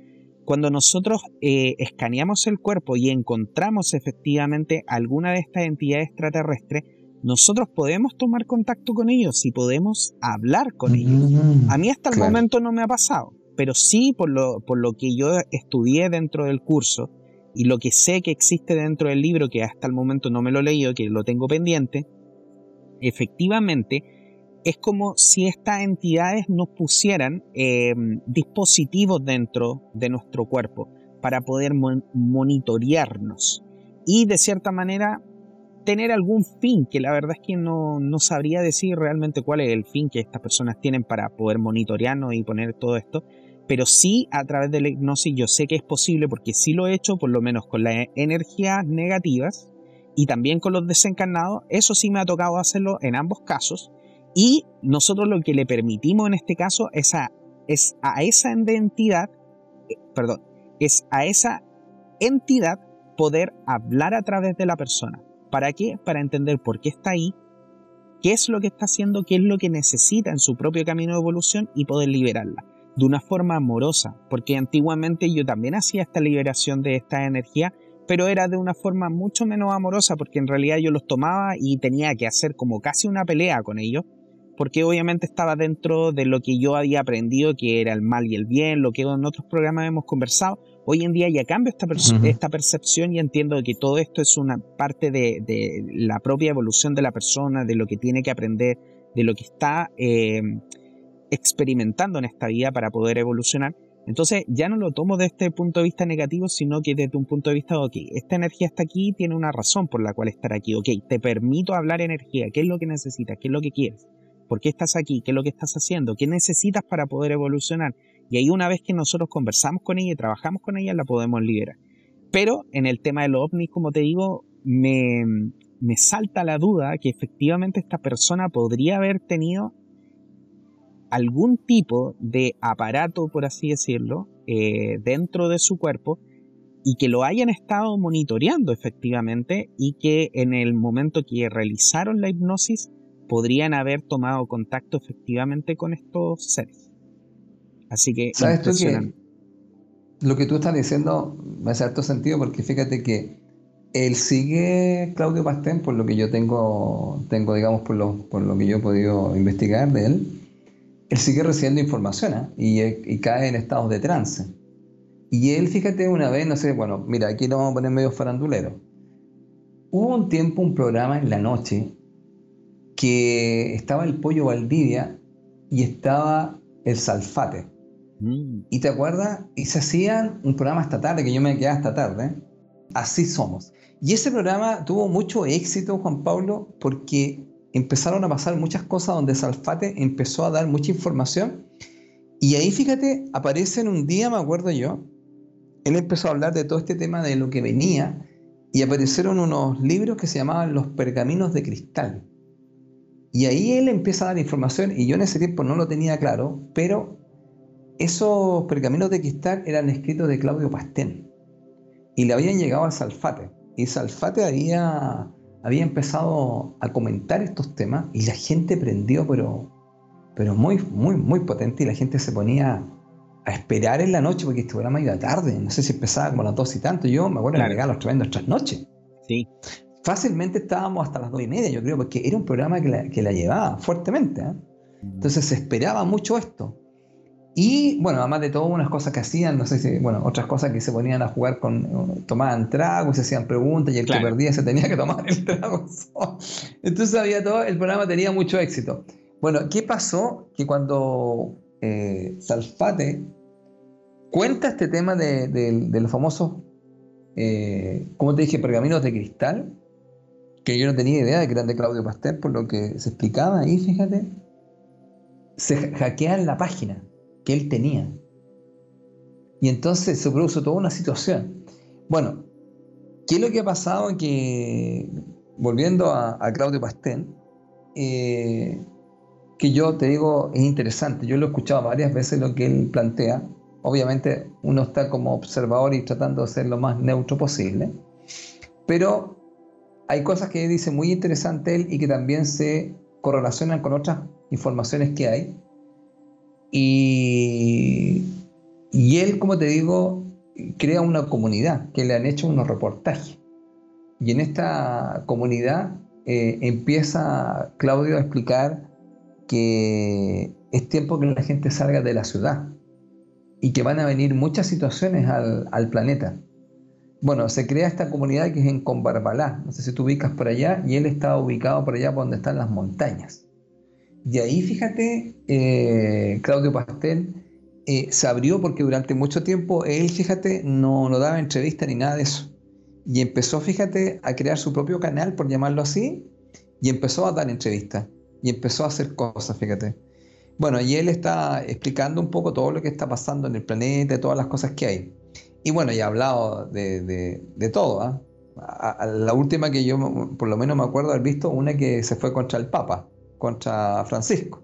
cuando nosotros eh, escaneamos el cuerpo y encontramos efectivamente alguna de estas entidades extraterrestres, nosotros podemos tomar contacto con ellos y podemos hablar con ellos. A mí hasta el momento no me ha pasado, pero sí por lo, por lo que yo estudié dentro del curso y lo que sé que existe dentro del libro, que hasta el momento no me lo he leído, que lo tengo pendiente, efectivamente es como si estas entidades nos pusieran em, dispositivos dentro de nuestro cuerpo para poder monitorearnos y de cierta manera tener algún fin, que la verdad es que no, no, sabría decir realmente cuál es el fin que estas personas tienen para poder monitorearnos y poner todo esto, pero sí a través de la hipnosis yo sé que es posible porque sí lo he hecho, por lo menos con las energías negativas y también con los desencarnados, eso sí me ha tocado hacerlo en ambos casos y nosotros lo que le permitimos en este caso es a, es a esa entidad, eh, perdón, es a esa entidad poder hablar a través de la persona. ¿Para qué? Para entender por qué está ahí, qué es lo que está haciendo, qué es lo que necesita en su propio camino de evolución y poder liberarla de una forma amorosa, porque antiguamente yo también hacía esta liberación de esta energía, pero era de una forma mucho menos amorosa, porque en realidad yo los tomaba y tenía que hacer como casi una pelea con ellos, porque obviamente estaba dentro de lo que yo había aprendido, que era el mal y el bien, lo que en otros programas hemos conversado. Hoy en día ya cambio esta, esta percepción y entiendo que todo esto es una parte de, la propia evolución de la persona, de lo que tiene que aprender, de lo que está eh, experimentando en esta vida para poder evolucionar. Entonces ya no lo tomo desde este punto de vista negativo, sino que desde un punto de vista, ok, esta energía está aquí, tiene una razón por la cual estar aquí, ok, te permito hablar energía, ¿qué es lo que necesitas? ¿Qué es lo que quieres? ¿Por qué estás aquí? ¿Qué es lo que estás haciendo? ¿Qué necesitas para poder evolucionar? Y ahí una vez que nosotros conversamos con ella y trabajamos con ella, la podemos liberar. Pero en el tema de los ovnis, como te digo, me, me salta la duda que efectivamente esta persona podría haber tenido algún tipo de aparato, por así decirlo, eh, dentro de su cuerpo y que lo hayan estado monitoreando efectivamente y que en el momento que realizaron la hipnosis podrían haber tomado contacto efectivamente con estos seres. Así que... ¿Sabes tú que lo que tú estás diciendo me hace cierto sentido porque fíjate que él sigue Claudio Pastén por lo que yo tengo, tengo digamos, por lo, por lo que yo he podido investigar de él. Él sigue recibiendo información ¿eh? y, y, cae en estados de trance. Y él, fíjate, una vez, no sé, bueno, mira, aquí lo vamos a poner medio farandulero. Hubo un tiempo, un programa en la noche que estaba el pollo Valdivia y estaba el Salfate. Mm. ¿Y te acuerdas? Y se hacían un programa esta tarde, que yo me quedé hasta tarde. Así somos. Y ese programa tuvo mucho éxito, Juan Pablo, porque empezaron a pasar muchas cosas donde Salfate empezó a dar mucha información. Y ahí, fíjate, aparece en un día, me acuerdo yo, él empezó a hablar de todo este tema de lo que venía y aparecieron unos libros que se llamaban Los Pergaminos de Cristal. Y ahí él empieza a dar información y yo en ese tiempo no lo tenía claro, pero esos pergaminos de cristal eran escritos de Claudio Pastén y le habían llegado a Salfate. Y Salfate había, había empezado a comentar estos temas y la gente prendió, pero, pero muy, muy, muy potente y la gente se ponía a esperar en la noche porque este programa iba tarde. No sé si empezaba como a las dos y tanto. Yo me acuerdo de los tremendos tras noches. Sí fácilmente estábamos hasta las dos y media, yo creo, porque era un programa que la, llevaba fuertemente. ¿eh? Entonces se esperaba mucho esto. Y bueno, además de todo, unas cosas que hacían, no sé si, bueno, otras cosas que se ponían a jugar con, tomaban trago y se hacían preguntas y el que perdía se tenía que tomar el trago. Entonces había todo, el programa tenía mucho éxito. Bueno, ¿qué pasó? Que cuando eh, Salfate cuenta este tema de, los famosos, eh, como te dije, pergaminos de cristal, que yo no tenía idea de que eran de Claudio Pastel, por lo que se explicaba ahí, fíjate, se hackean la página que él tenía. Y entonces se produjo toda una situación. Bueno, ¿qué es lo que ha pasado? Que, volviendo a, Claudio Pastel, eh, que yo te digo es interesante, yo lo he escuchado varias veces lo que él plantea, obviamente uno está como observador y tratando de ser lo más neutro posible, pero hay cosas que dice muy interesante él y que también se correlacionan con otras informaciones que hay. Y, él, como te digo, crea una comunidad que le han hecho unos reportajes. Y en esta comunidad eh, empieza Claudio a explicar que es tiempo que la gente salga de la ciudad y que van a venir muchas situaciones al, al planeta bueno, se crea esta comunidad que es en Combarbalá, no sé si tú ubicas por allá, y él estaba ubicado por allá por donde están las montañas. Y ahí, fíjate, eh, Claudio Pastel eh, se abrió porque durante mucho tiempo él, fíjate, no, no daba entrevista ni nada de eso. y empezó, fíjate, a crear su propio canal, por llamarlo así, y empezó a dar entrevistas y empezó a hacer cosas, fíjate. Bueno, y él está explicando un poco todo lo que está pasando en el planeta, todas las cosas que hay. Y bueno, ya ha hablado de, de, todo. ¿ah? la última que yo por lo menos me acuerdo haber visto, una que se fue contra el Papa, contra Francisco,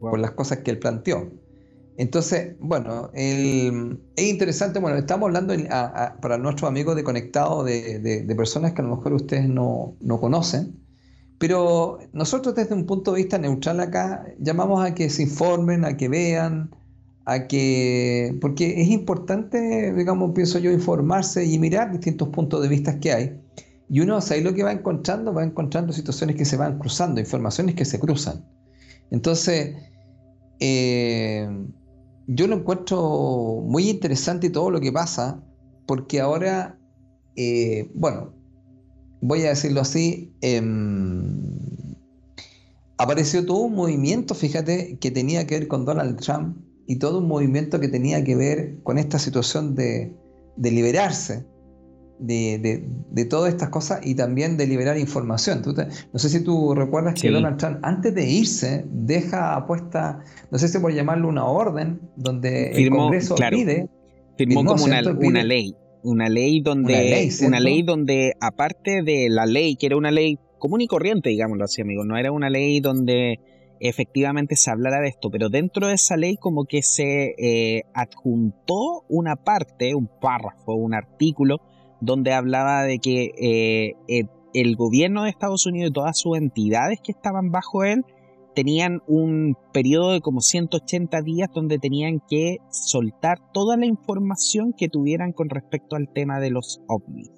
por las cosas que él planteó. Entonces, bueno, es interesante, bueno, estamos hablando para nuestros amigos de conectado de, de, personas que a lo mejor ustedes no, no conocen, pero nosotros desde un punto de vista neutral acá llamamos a que se informen, a que vean, a que, porque es importante, digamos, pienso yo, informarse y mirar distintos puntos de vista que hay. Y uno, ahí lo que va encontrando, va encontrando situaciones que se van cruzando, informaciones que se cruzan. Entonces, eh, yo lo encuentro muy interesante todo lo que pasa, porque ahora, eh, bueno, voy a decirlo así, em, apareció todo un movimiento, fíjate, que tenía que ver con Donald Trump y todo un movimiento que tenía que ver con esta situación de, liberarse de, todas estas cosas y también de liberar información. no sé si tú recuerdas que Donald Trump, antes de irse, deja apuesta, no sé si por llamarlo una orden, donde el Congreso pide. Firmó como una, una ley una ley donde una ley, donde aparte de la ley que era una ley común y corriente digámoslo así amigo no era una ley donde efectivamente se hablara de esto pero dentro de esa ley como que se eh, adjuntó una parte un párrafo un artículo donde hablaba de que eh, el gobierno de Estados Unidos y todas sus entidades que estaban bajo él tenían un periodo de como 180 días donde tenían que soltar toda la información que tuvieran con respecto al tema de los ovnis.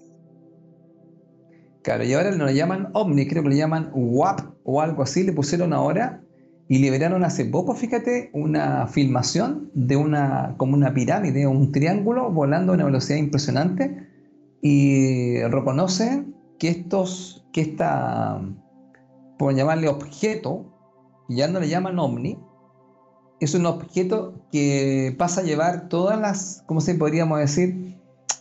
Claro, y ahora no le llaman ovni, creo que le llaman WAP o algo así, le pusieron ahora y liberaron hace poco, fíjate, una filmación de una, como una pirámide, un triángulo volando a una velocidad impresionante y reconocen que estos, que esta, por llamarle objeto, ya no le llaman ovni, es un objeto que pasa a llevar todas las, ¿cómo se podríamos decir?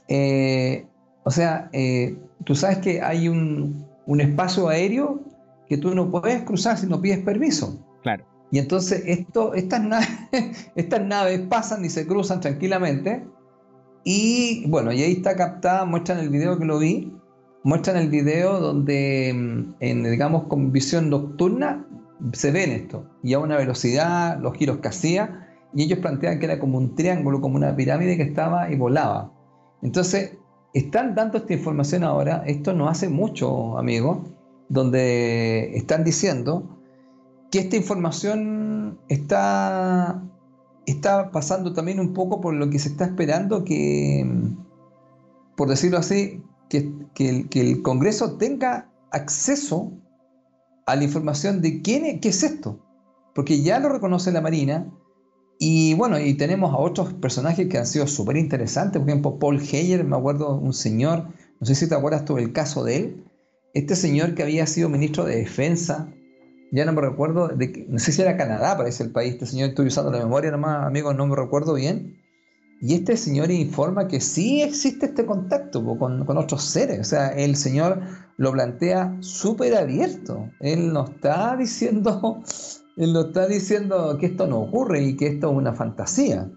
Eh, o sea, eh, tú sabes que hay un, espacio aéreo que tú no puedes cruzar si no pides permiso. Claro. Y entonces esto, estas, [laughs] naves, estas pasan y se cruzan tranquilamente. Y bueno, y ahí está captada, muestran el video que lo vi, muestran el video donde, mm, en, digamos, con visión nocturna, se ven esto, y a una velocidad, los giros que hacía, y ellos plantean que era como un triángulo, como una pirámide que estaba y volaba. Entonces, están dando esta información ahora, esto no hace mucho, amigo, donde están diciendo que esta información está, está pasando también un poco por lo que se está esperando que, por decirlo así, que, que, el Congreso tenga acceso a la información de quién es, qué es esto. Porque ya lo reconoce la Marina. Y bueno, y tenemos a otros personajes que han sido súper interesantes. Por ejemplo, Paul Heyer, me acuerdo, un señor, no sé si te acuerdas tú el caso de él. Este señor que había sido ministro de Defensa, ya no me recuerdo, de, no sé si era Canadá, parece el país. Este señor, estoy usando la memoria nomás, amigos, no me recuerdo bien. Y este señor informa que sí existe este contacto con, con, otros seres. O sea, el señor lo plantea súper abierto. Él no está diciendo, [laughs] él no está diciendo que esto no ocurre y que esto es una fantasía.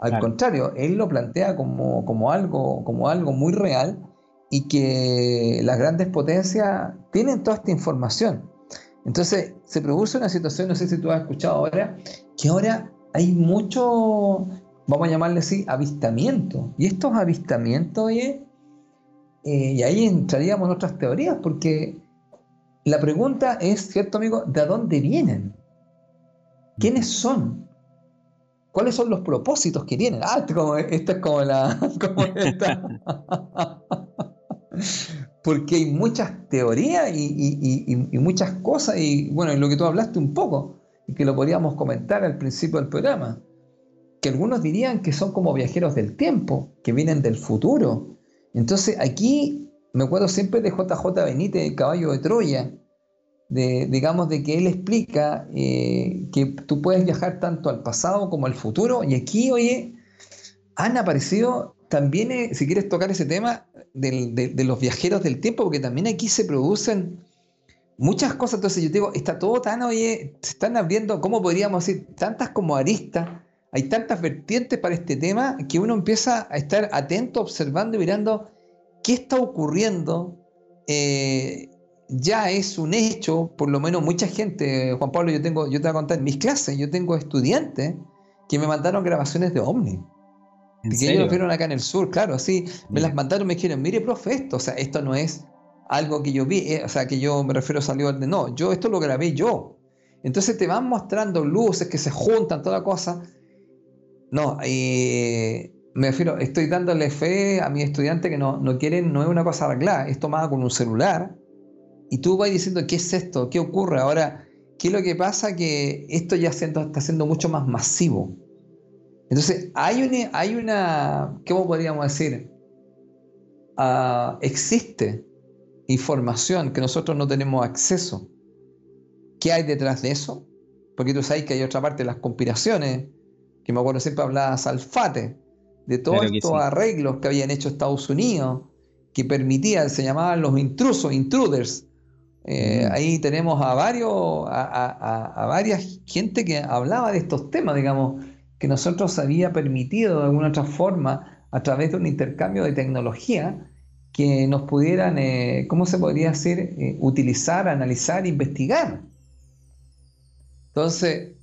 Al contrario, él lo plantea como, como, algo, como algo muy real y que las grandes potencias tienen toda esta información. Entonces se produce una situación, no sé si tú has escuchado ahora, que ahora hay mucho, vamos a llamarle así, avistamiento. Y estos avistamientos, oye, eh, y ahí entraríamos en otras teorías, porque la pregunta es, ¿cierto amigo? ¿De dónde vienen? ¿Quiénes son? ¿Cuáles son los propósitos que tienen? Ah, esto, como, es como la... [laughs] [laughs] [laughs] porque hay muchas teorías y, muchas cosas, y bueno, en lo que tú hablaste un poco, y que lo podríamos comentar al principio del programa, que algunos dirían que son como viajeros del tiempo, que vienen del futuro, entonces aquí me acuerdo siempre de JJ Benítez, el caballo de Troya, de, digamos de que él explica eh, que tú puedes viajar tanto al pasado como al futuro, y aquí, oye, han aparecido también, eh, si quieres tocar ese tema, de, los viajeros del tiempo, porque también aquí se producen muchas cosas. Entonces yo digo, está todo tan, oye, se están abriendo, ¿cómo podríamos decir? Tantas como aristas, hay tantas vertientes para este tema que uno empieza a estar atento, observando y mirando qué está ocurriendo. Eh, ya es un hecho, por lo menos mucha gente, Juan Pablo, yo tengo, yo te voy a contar, en mis clases, yo tengo estudiantes que me mandaron grabaciones de OVNI. Que ellos vieron acá en el sur, claro, así, me las mandaron, me dijeron, mire, profe, esto, o sea, esto no es algo que yo vi, eh, o sea, que yo me refiero salió de, no, yo esto lo grabé yo. Entonces te van mostrando luces que se juntan, toda la cosa. No, eh, me refiero, estoy dándole fe a mi estudiante que no, no quieren, no es una cosa arreglada, es tomada con un celular, y tú vas diciendo, ¿qué es esto? ¿Qué ocurre? Ahora, ¿qué es lo que pasa? Que esto ya está siendo mucho más masivo. Entonces, hay una, hay una ¿cómo podríamos decir? Ah, existe información que nosotros no tenemos acceso. ¿Qué hay detrás de eso? Porque tú sabes que hay otra parte de las conspiraciones, que me acuerdo siempre hablaba Salfate, de todos estos arreglos que habían hecho Estados Unidos, que permitían, se llamaban los intrusos, intruders, eh, mm. Ahí tenemos a varios, a, varias gente que hablaba de estos temas, digamos, que nosotros había permitido de alguna otra forma, a través de un intercambio de tecnología, que nos pudieran, eh, ¿cómo se podría decir?, eh, utilizar, analizar, investigar. Entonces,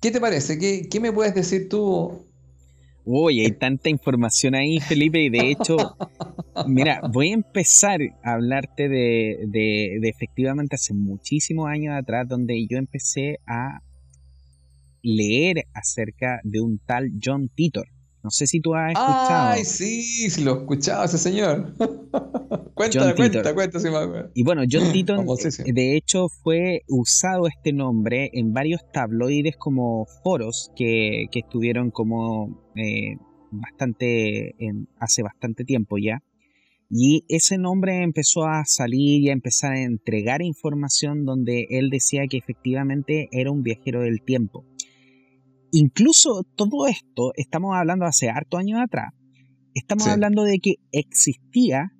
¿qué te parece? ¿Qué, ¿Qué, me puedes decir tú Uy, hay tanta información ahí, Felipe, y de [laughs] hecho, mira, voy a empezar a hablarte de, de, de, efectivamente hace muchísimos años atrás, donde yo empecé a leer acerca de un tal John Titor. No sé si tú has escuchado. Ay, sí, sí lo he escuchado ese señor. [laughs] cuenta, cuenta, cuenta, si me Y bueno, John [clears throat] Titor, eh, de hecho, fue usado este nombre en varios tabloides como foros que, que estuvieron como eh, bastante, en, hace bastante tiempo ya. Y ese nombre empezó a salir y a empezar a entregar información donde él decía que efectivamente era un viajero del tiempo. Incluso todo esto, estamos hablando hace harto años atrás, estamos hablando de que existía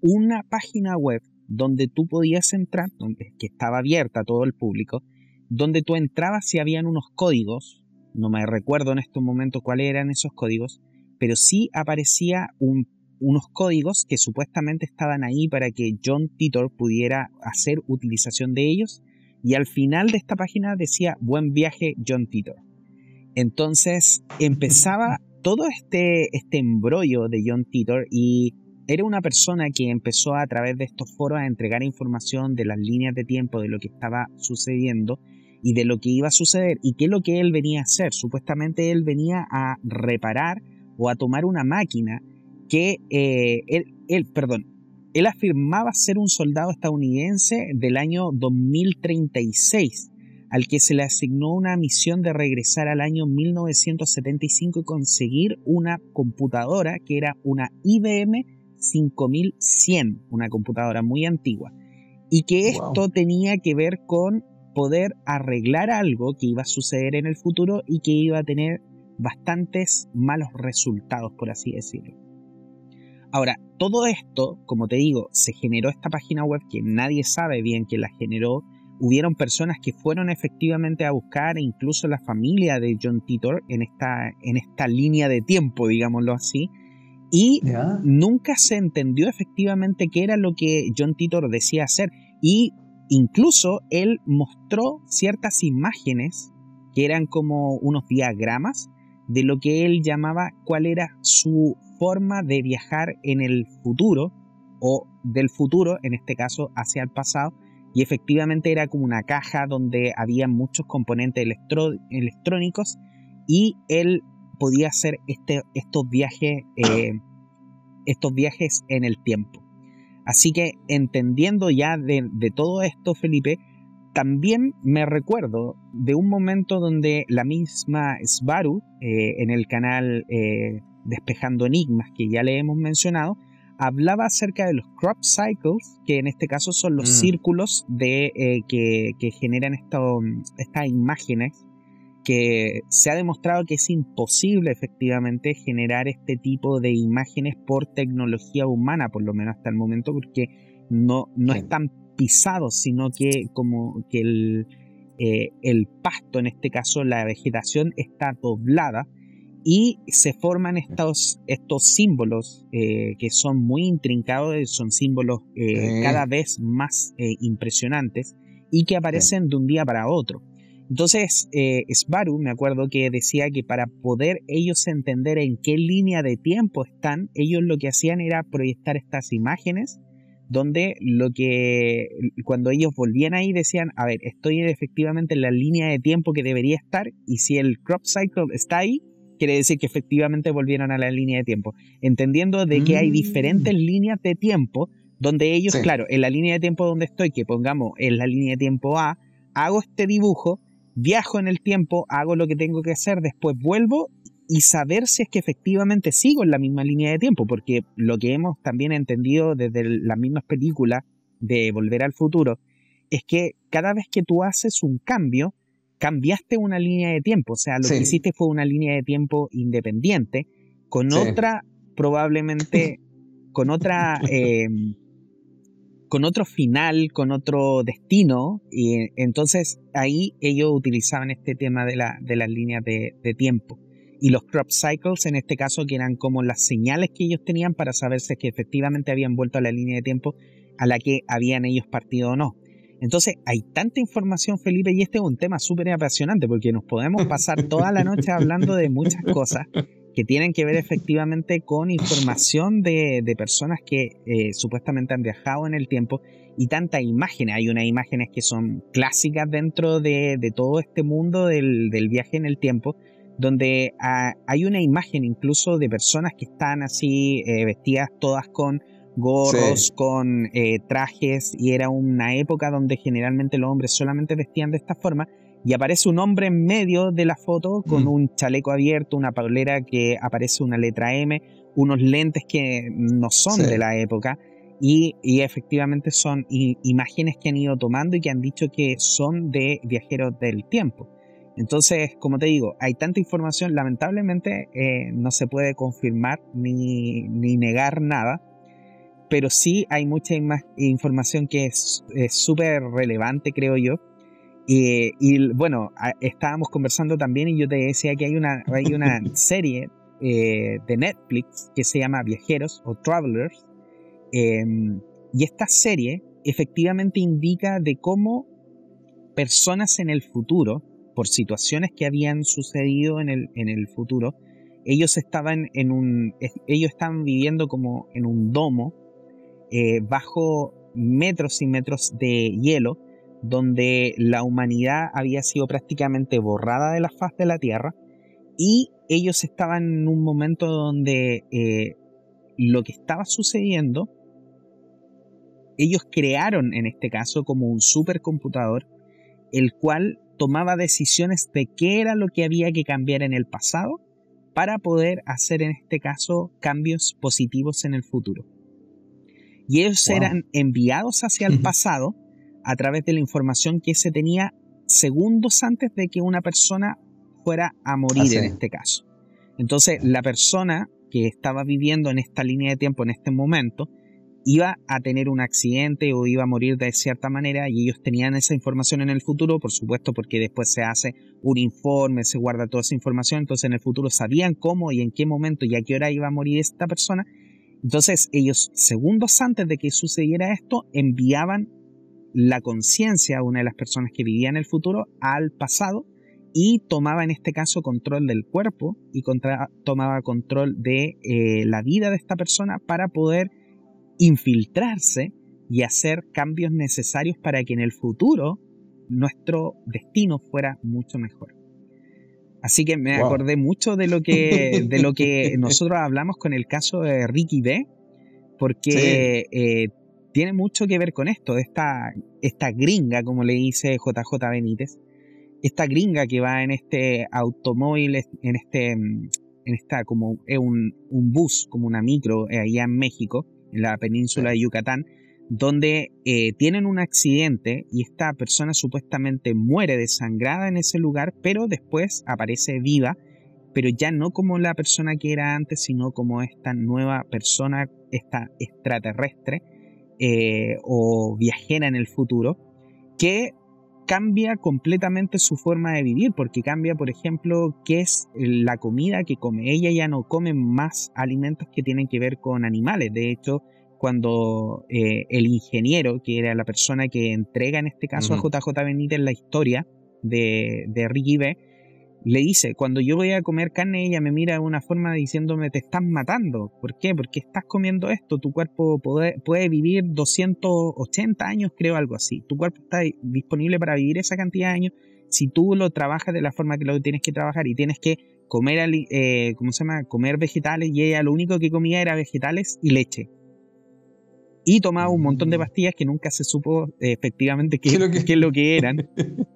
una página web donde tú podías entrar, que estaba abierta a todo el público, donde tú entrabas y habían unos códigos, no me recuerdo en estos momentos cuáles eran esos códigos, pero sí aparecía unos códigos que supuestamente estaban ahí para que John Titor pudiera hacer utilización de ellos, y al final de esta página decía buen viaje John Titor. Entonces empezaba todo este, este embrollo de John Titor y era una persona que empezó a través de estos foros a entregar información de las líneas de tiempo, de lo que estaba sucediendo y de lo que iba a suceder y qué es lo que él venía a hacer. Supuestamente él venía a reparar o a tomar una máquina que eh, él, él, perdón, él afirmaba ser un soldado estadounidense del año 2036 al que se le asignó una misión de regresar al año 1975 y conseguir una computadora que era una IBM 5100, una computadora muy antigua, y que esto tenía que ver con poder arreglar algo que iba a suceder en el futuro y que iba a tener bastantes malos resultados, por así decirlo. Ahora, todo esto, como te digo, se generó esta página web que nadie sabe bien quién la generó, hubieron personas que fueron efectivamente a buscar, e incluso la familia de John Titor, en esta, en esta línea de tiempo, digámoslo así, y nunca se entendió efectivamente qué era lo que John Titor decía hacer. Y incluso él mostró ciertas imágenes que eran como unos diagramas de lo que él llamaba cuál era su forma de viajar en el futuro o del futuro, en este caso hacia el pasado, y efectivamente era como una caja donde había muchos componentes electrónicos y él podía hacer este, estos viajes eh, estos viajes en el tiempo. Así que entendiendo ya de, todo esto Felipe también me recuerdo de un momento donde la misma Svaru eh, en el canal eh, Despejando Enigmas que ya le hemos mencionado hablaba acerca de los crop cycles, que en este caso son los mm. círculos de, eh, que, generan estas imágenes que se ha demostrado que es imposible efectivamente generar este tipo de imágenes por tecnología humana, por lo menos hasta el momento, porque no, no están pisados, sino que como que el, eh, el pasto, en este caso la vegetación, está doblada y se forman estos, estos símbolos eh, que son muy intrincados, son símbolos eh, cada vez más impresionantes y que aparecen de un día para otro. Entonces, eh, Sbaru, me acuerdo que decía que para poder ellos entender en qué línea de tiempo están, ellos lo que hacían era proyectar estas imágenes donde lo que cuando ellos volvían ahí decían, a ver, estoy efectivamente en la línea de tiempo que debería estar y si el crop cycle está ahí, quiere decir que efectivamente volvieron a la línea de tiempo, entendiendo de que hay diferentes mm. líneas de tiempo donde ellos, claro, en la línea de tiempo donde estoy, que pongamos en la línea de tiempo A, hago este dibujo viajo en el tiempo, hago lo que tengo que hacer, después vuelvo y saber si es que efectivamente sigo en la misma línea de tiempo, porque lo que hemos también entendido desde las mismas películas de Volver al Futuro es que cada vez que tú haces un cambio, cambiaste una línea de tiempo, o sea, lo que hiciste fue una línea de tiempo independiente, con otra, probablemente, [laughs] con otra... Eh, con otro final, con otro destino, y entonces ahí ellos utilizaban este tema de, la, de las líneas de, tiempo. Y los crop cycles, en este caso, que eran como las señales que ellos tenían para saber si que efectivamente habían vuelto a la línea de tiempo a la que habían ellos partido o no. Entonces, hay tanta información, Felipe, y este es un tema súper apasionante porque nos podemos pasar toda la noche hablando de muchas cosas que tienen que ver efectivamente con información de, personas que eh, supuestamente han viajado en el tiempo y tantas imágenes. Hay unas imágenes que son clásicas dentro de, todo este mundo del, viaje en el tiempo, donde ah, hay una imagen incluso de personas que están así eh, vestidas todas con gorros, con eh, trajes, y era una época donde generalmente los hombres solamente vestían de esta forma y aparece un hombre en medio de la foto con mm. un chaleco abierto, una palera que aparece una letra M, unos lentes que no son de la época y, efectivamente son imágenes que han ido tomando y que han dicho que son de viajeros del tiempo. Entonces, como te digo, hay tanta información, lamentablemente eh, no se puede confirmar ni, ni negar nada, pero sí hay mucha información que es súper relevante, creo yo, y bueno, estábamos conversando también y yo te decía que hay una, hay una [laughs] serie eh, de Netflix que se llama Viajeros o Travelers. Em, y esta serie efectivamente indica de cómo personas en el futuro, por situaciones que habían sucedido en el, en el futuro, ellos estaban en un. ellos estaban viviendo como en un domo eh, bajo metros y metros de hielo donde la humanidad había sido prácticamente borrada de la faz de la Tierra y ellos estaban en un momento donde eh, lo que estaba sucediendo, ellos crearon en este caso como un supercomputador, el cual tomaba decisiones de qué era lo que había que cambiar en el pasado para poder hacer en este caso cambios positivos en el futuro. Y ellos eran enviados hacia el pasado a través de la información que se tenía segundos antes de que una persona fuera a morir en este caso. Entonces, la persona que estaba viviendo en esta línea de tiempo en este momento iba a tener un accidente o iba a morir de cierta manera y ellos tenían esa información en el futuro, por supuesto, porque después se hace un informe, se guarda toda esa información, entonces en el futuro sabían cómo y en qué momento y a qué hora iba a morir esta persona. Entonces ellos, segundos antes de que sucediera esto, enviaban la conciencia una de las personas que vivía en el futuro al pasado y tomaba en este caso control del cuerpo y tomaba control de eh, la vida de esta persona para poder infiltrarse y hacer cambios necesarios para que en el futuro nuestro destino fuera mucho mejor. Así que me acordé mucho de lo que, [laughs] de lo que nosotros hablamos con el caso de Ricky B, porque eh, tiene mucho que ver con esto, esta, esta gringa, como le dice JJ Benítez, esta gringa que va en este automóvil, en este, en esta como un, un bus, como una micro, eh, allá en México, en la península de Yucatán, donde eh, tienen un accidente y esta persona supuestamente muere desangrada en ese lugar, pero después aparece viva, pero ya no como la persona que era antes, sino como esta nueva persona, esta extraterrestre eh, o viajera en el futuro, que cambia completamente su forma de vivir, porque cambia, por ejemplo, qué es la comida que come. Ella ya no come más alimentos que tienen que ver con animales. De hecho, cuando eh, el ingeniero, que era la persona que entrega en este caso a JJ Benítez la historia de, de Ricky B., le dice, cuando yo voy a comer carne, ella me mira de una forma diciéndome, te estás matando. ¿Por qué? Porque estás comiendo esto, tu cuerpo puede, puede, vivir 280 años, creo, algo así. Tu cuerpo está disponible para vivir esa cantidad de años si tú lo trabajas de la forma que lo tienes que trabajar y tienes que comer, eh, ¿cómo se llama? Comer vegetales y ella lo único que comía era vegetales y leche. Y tomaba un montón de pastillas que nunca se supo eh, efectivamente qué, qué es lo que eran. [laughs]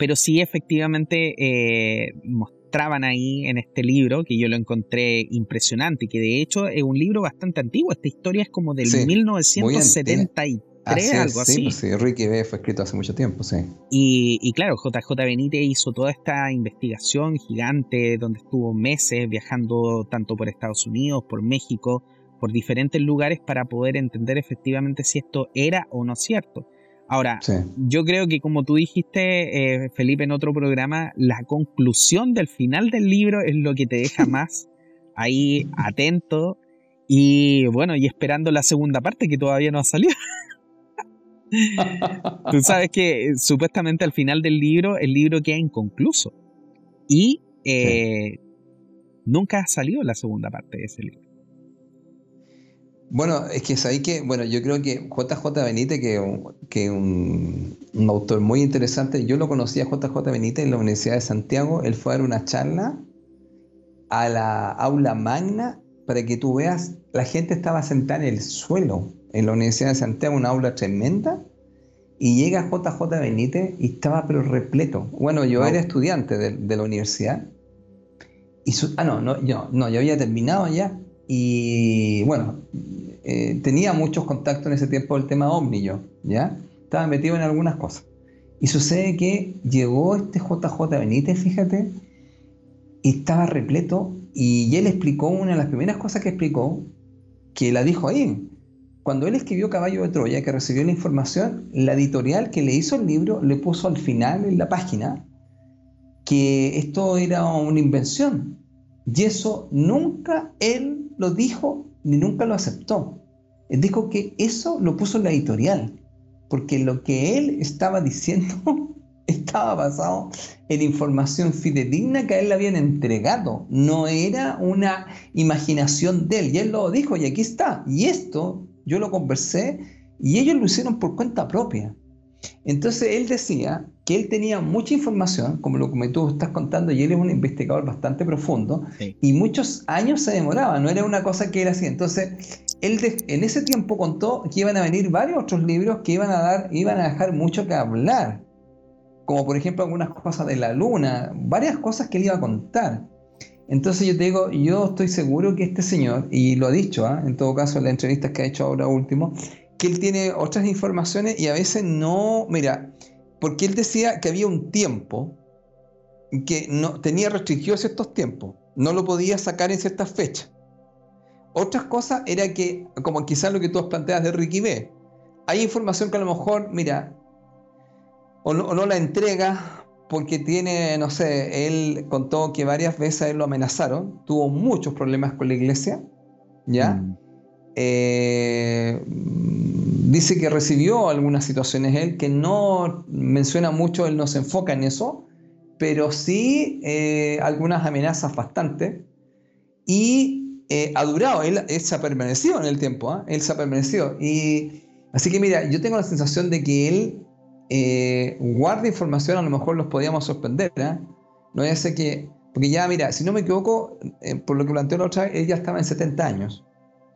pero sí efectivamente eh, mostraban ahí en este libro, que yo lo encontré impresionante, que de hecho es un libro bastante antiguo, esta historia es como del 1973, algo así. Pues sí, Ricky B fue escrito hace mucho tiempo, sí. Y, y, claro, JJ Benítez hizo toda esta investigación gigante, donde estuvo meses viajando tanto por Estados Unidos, por México, por diferentes lugares para poder entender efectivamente si esto era o no cierto. Ahora, yo creo que como tú dijiste, eh, Felipe, en otro programa, la conclusión del final del libro es lo que te deja [laughs] más ahí atento y bueno, y esperando la segunda parte que todavía no ha salido. [laughs] tú sabes que eh, supuestamente al final del libro el libro queda inconcluso y eh, nunca ha salido la segunda parte de ese libro. Bueno, es que ahí que, bueno, yo creo que JJ Benítez, que, que un, un autor muy interesante, yo lo conocí a JJ Benítez en la Universidad de Santiago, él fue a dar una charla a la aula magna para que tú veas, la gente estaba sentada en el suelo en la Universidad de Santiago, una aula tremenda, y llega JJ Benítez y estaba pero repleto. Bueno, yo era estudiante de, la universidad. Y ah, no, no, yo, no, yo había terminado ya. Y bueno, eh, tenía muchos contactos en ese tiempo del tema OVNI yo, ¿ya? Estaba metido en algunas cosas. Y sucede que llegó este JJ Benítez, fíjate, y estaba repleto, y él explicó una de las primeras cosas que explicó, que la dijo ahí. Cuando él escribió Caballo de Troya, que recibió la información, la editorial que le hizo el libro le puso al final en la página que esto era una invención. Y eso nunca él lo dijo ni nunca lo aceptó. Él dijo que eso lo puso en la editorial, porque lo que él estaba diciendo [laughs] estaba basado en información fidedigna que a él le habían entregado, no era una imaginación de él, y él lo dijo, y aquí está, y esto yo lo conversé, y ellos lo hicieron por cuenta propia. Entonces él decía que él tenía mucha información, como lo que tú estás contando, y él es un investigador bastante profundo, y muchos años se demoraba, no era una cosa que era así. Entonces, él en ese tiempo contó que iban a venir varios otros libros que iban a dar, iban a dejar mucho que hablar, como por ejemplo algunas cosas de la luna, varias cosas que él iba a contar. Entonces yo te digo, yo estoy seguro que este señor, y lo ha dicho, ¿ah? en todo caso en las entrevistas que ha hecho ahora último, que él tiene otras informaciones y a veces no, mira, porque él decía que había un tiempo que no tenía restricciones ciertos tiempos, no lo podía sacar en ciertas fechas. Otras cosas era que, como quizás lo que tú planteas de Ricky B, hay información que a lo mejor, mira, o no, la entrega porque tiene, no sé, él contó que varias veces él lo amenazaron, tuvo muchos problemas con la iglesia, ¿ya? Mm. Eh, dice que recibió algunas situaciones él, que no menciona mucho, él no se enfoca en eso, pero sí eh, algunas amenazas bastante. Y eh, ha durado, él, se ha permanecido en el tiempo, ¿ah? él se ha permanecido. Y, así que mira, yo tengo la sensación de que él guarda información, a lo mejor los podíamos sorprender, ¿ah? No es que, porque ya, mira, si no me equivoco, por lo que planteó la otra él ya estaba en 70 años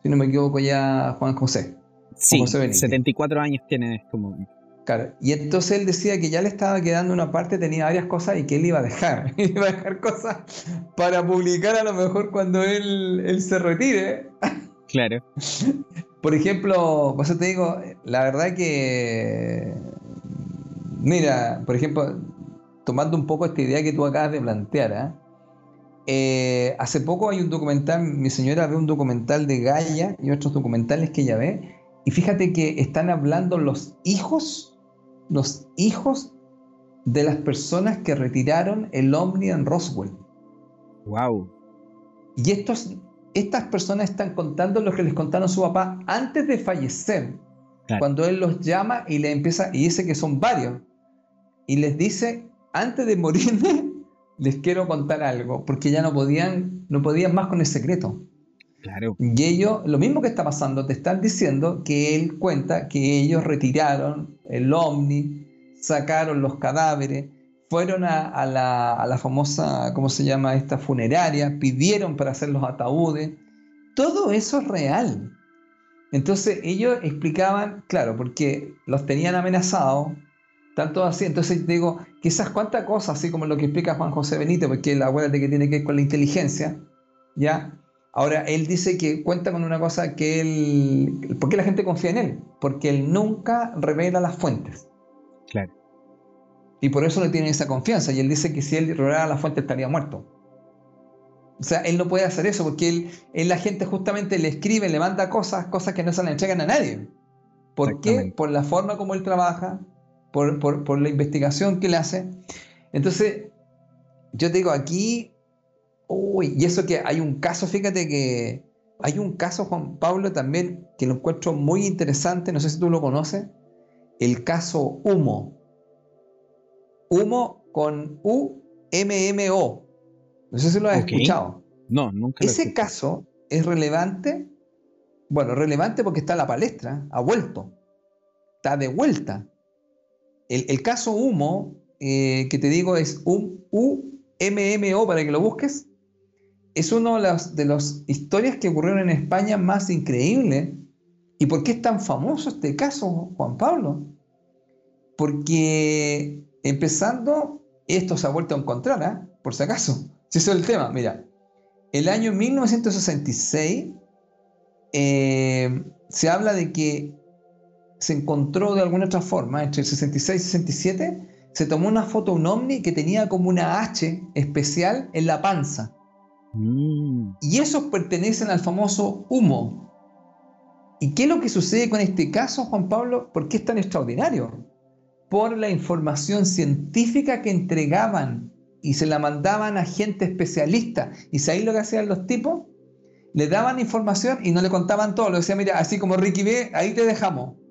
si no me equivoco, ya Juan José. Sí, 74 años tiene en este momento. Claro, y entonces él decía que ya le estaba quedando una parte, tenía varias cosas y que él iba a dejar. [laughs] iba a dejar cosas para publicar a lo mejor cuando él, él se retire. Claro. Por ejemplo, pues te digo, la verdad que, mira, por ejemplo, tomando un poco esta idea que tú acabas de plantear, ¿ah? Eh, hace poco hay un documental, mi señora ve un documental de Gaia y otros documentales que ella ve, y fíjate que están hablando los hijos, los hijos de las personas que retiraron el Omni en Roswell. Wow. Y estos, estas personas están contando lo que les contaron su papá antes de fallecer. Cuando él los llama y le empieza, y dice que son varios, y les dice, antes de morirme, les quiero contar algo, porque ya no podían, no podían más con el secreto. Claro. Y ellos, lo mismo que está pasando, te están diciendo que él cuenta que ellos retiraron el ovni, sacaron los cadáveres, fueron a, la, famosa, ¿cómo se llama? Esta funeraria, pidieron para hacer los ataúdes. Todo eso es real. Entonces ellos explicaban, claro, porque los tenían amenazados, tanto así. Entonces digo, quizás cuántas cosas, así como lo que explica Juan José Benito, porque la de que tiene que ver con la inteligencia, ¿ya? Ahora, él dice que cuenta con una cosa que él... ¿Por qué la gente confía en él? Porque él nunca revela las fuentes. Claro. Y por eso le tienen esa confianza. Y él dice que si él revelara las fuentes estaría muerto. O sea, él no puede hacer eso porque él, él la gente justamente le escribe, le manda cosas, cosas que no se le entregan a nadie. ¿Por qué? Por la forma como él trabaja, por, por la investigación que él hace. Entonces, yo te digo, aquí Uy, y eso que hay un caso, fíjate que hay un caso, Juan Pablo, también que lo encuentro muy interesante, no sé si tú lo conoces, el caso Humo. Humo con U-M-M-O. No sé si lo has escuchado. No, nunca. Ese caso es relevante, bueno, relevante porque está en la palestra, ha vuelto, está de vuelta. El, caso Humo, eh, que te digo es U-M-M-O para que lo busques, es una de las, de las historias que ocurrieron en España más increíbles. ¿Y por qué es tan famoso este caso, Juan Pablo? Porque empezando, esto se ha vuelto a encontrar, ¿eh? por si acaso. Si eso es el tema, mira, el año 1966 eh, se habla de que se encontró de alguna otra forma, entre el 66 y 67, se tomó una foto de un ovni que tenía como una H especial en la panza. Mm. Y esos pertenecen al famoso humo. ¿Y qué es lo que sucede con este caso, Juan Pablo? ¿Por qué es tan extraordinario? Por la información científica que entregaban y se la mandaban a gente especialista. ¿Y sabéis lo que hacían los tipos? Le daban información y no le contaban todo. Le decían, mira, así como Ricky B, ahí te dejamos.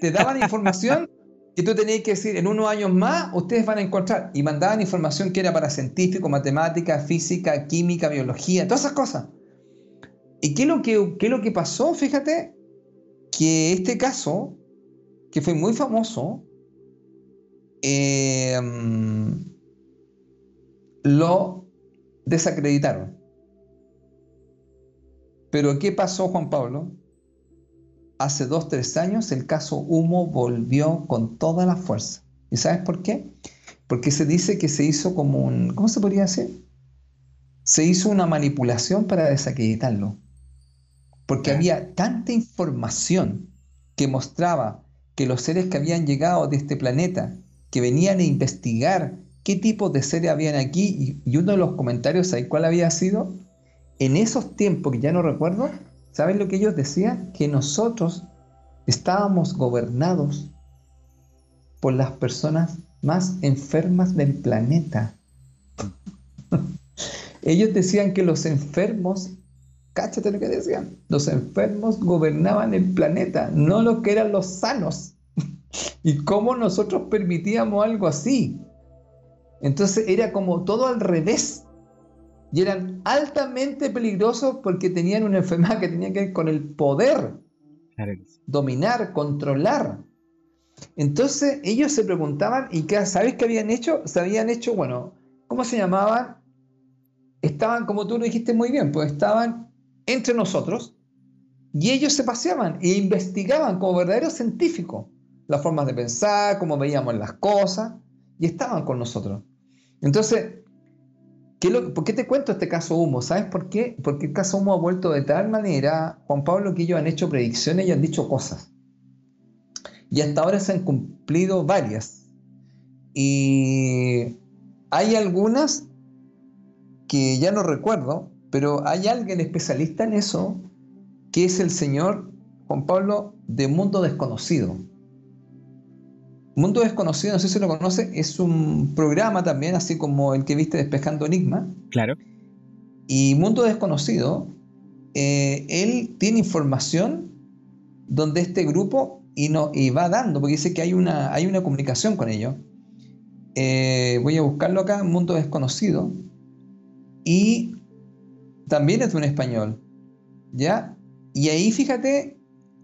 Te daban información y tú tenías que decir, en unos años más, ustedes van a encontrar. Y mandaban información que era para científicos, matemática, física, química, biología, todas esas cosas. ¿Y qué es lo que, qué lo que pasó? Fíjate que este caso, que fue muy famoso, em, lo desacreditaron. Pero ¿qué pasó, Juan Pablo? Hace dos, tres años el caso Humo volvió con toda la fuerza. ¿Y sabes por qué? Porque se dice que se hizo como un, ¿cómo se podría decir? Se hizo una manipulación para desacreditarlo. Porque había tanta información que mostraba que los seres que habían llegado de este planeta, que venían a investigar qué tipo de seres habían aquí, y, uno de los comentarios, ¿sabes cuál había sido? En esos tiempos, que ya no recuerdo, ¿Saben lo que ellos decían? Que nosotros estábamos gobernados por las personas más enfermas del planeta. [laughs] ellos decían que los enfermos, cáchate lo que decían, los enfermos gobernaban el planeta, no lo que eran los sanos. [laughs] ¿Y cómo nosotros permitíamos algo así? Entonces era como todo al revés y eran altamente peligrosos porque tenían una enfermedad que tenía que ver con el poder, dominar, controlar. Entonces ellos se preguntaban, ¿y qué, sabes qué habían hecho? Se habían hecho, bueno, ¿cómo se llamaban? Estaban, como tú lo dijiste muy bien, pues estaban entre nosotros y ellos se paseaban e investigaban como verdaderos científicos las formas de pensar, cómo veíamos las cosas, y estaban con nosotros. Entonces, ¿Por qué te cuento este caso Humo? ¿Sabes por qué? Porque el caso Humo ha vuelto de tal manera, Juan Pablo, que ellos han hecho predicciones y han dicho cosas. Y hasta ahora se han cumplido varias. Y hay algunas que ya no recuerdo, pero hay alguien especialista en eso, que es el señor Juan Pablo de Mundo Desconocido. Mundo Desconocido, no sé si lo conoce, es un programa también, así como el que viste Despejando Enigma. Claro. Y Mundo Desconocido, eh, él tiene información donde este grupo y, no, y va dando, porque dice que hay una, hay una comunicación con ellos. Eh, voy a buscarlo acá, Mundo Desconocido. Y también es un español. ¿Ya? Y ahí fíjate,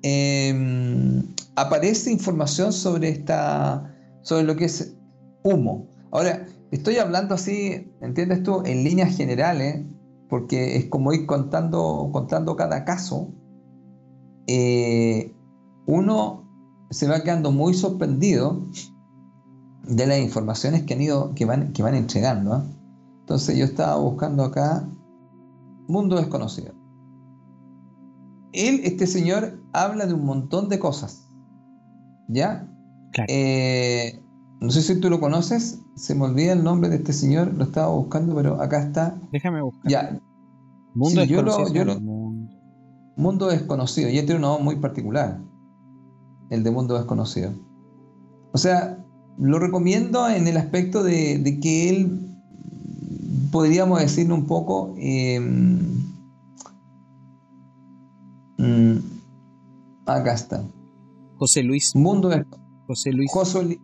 em, aparece información sobre esta, sobre lo que es humo. Ahora, estoy hablando así, ¿entiendes tú? En líneas generales, porque es como ir contando, contando cada caso. Eh, uno se va quedando muy sorprendido de las informaciones que han ido, que van, que van entregando. ¿ah? Entonces yo estaba buscando acá Mundo Desconocido. Él, este señor, habla de un montón de cosas. ¿Ya? Eh, no sé si tú lo conoces, se me olvida el nombre de este señor, lo estaba buscando, pero acá está. Déjame buscar. Ya. Mundo desconocido. mundo... desconocido. Y este es un nombre muy particular. El de mundo desconocido. O sea, lo recomiendo en el aspecto de, que él, podríamos decir un poco, em, mm, acá está. José Luis. Mundo de... José Luis. José,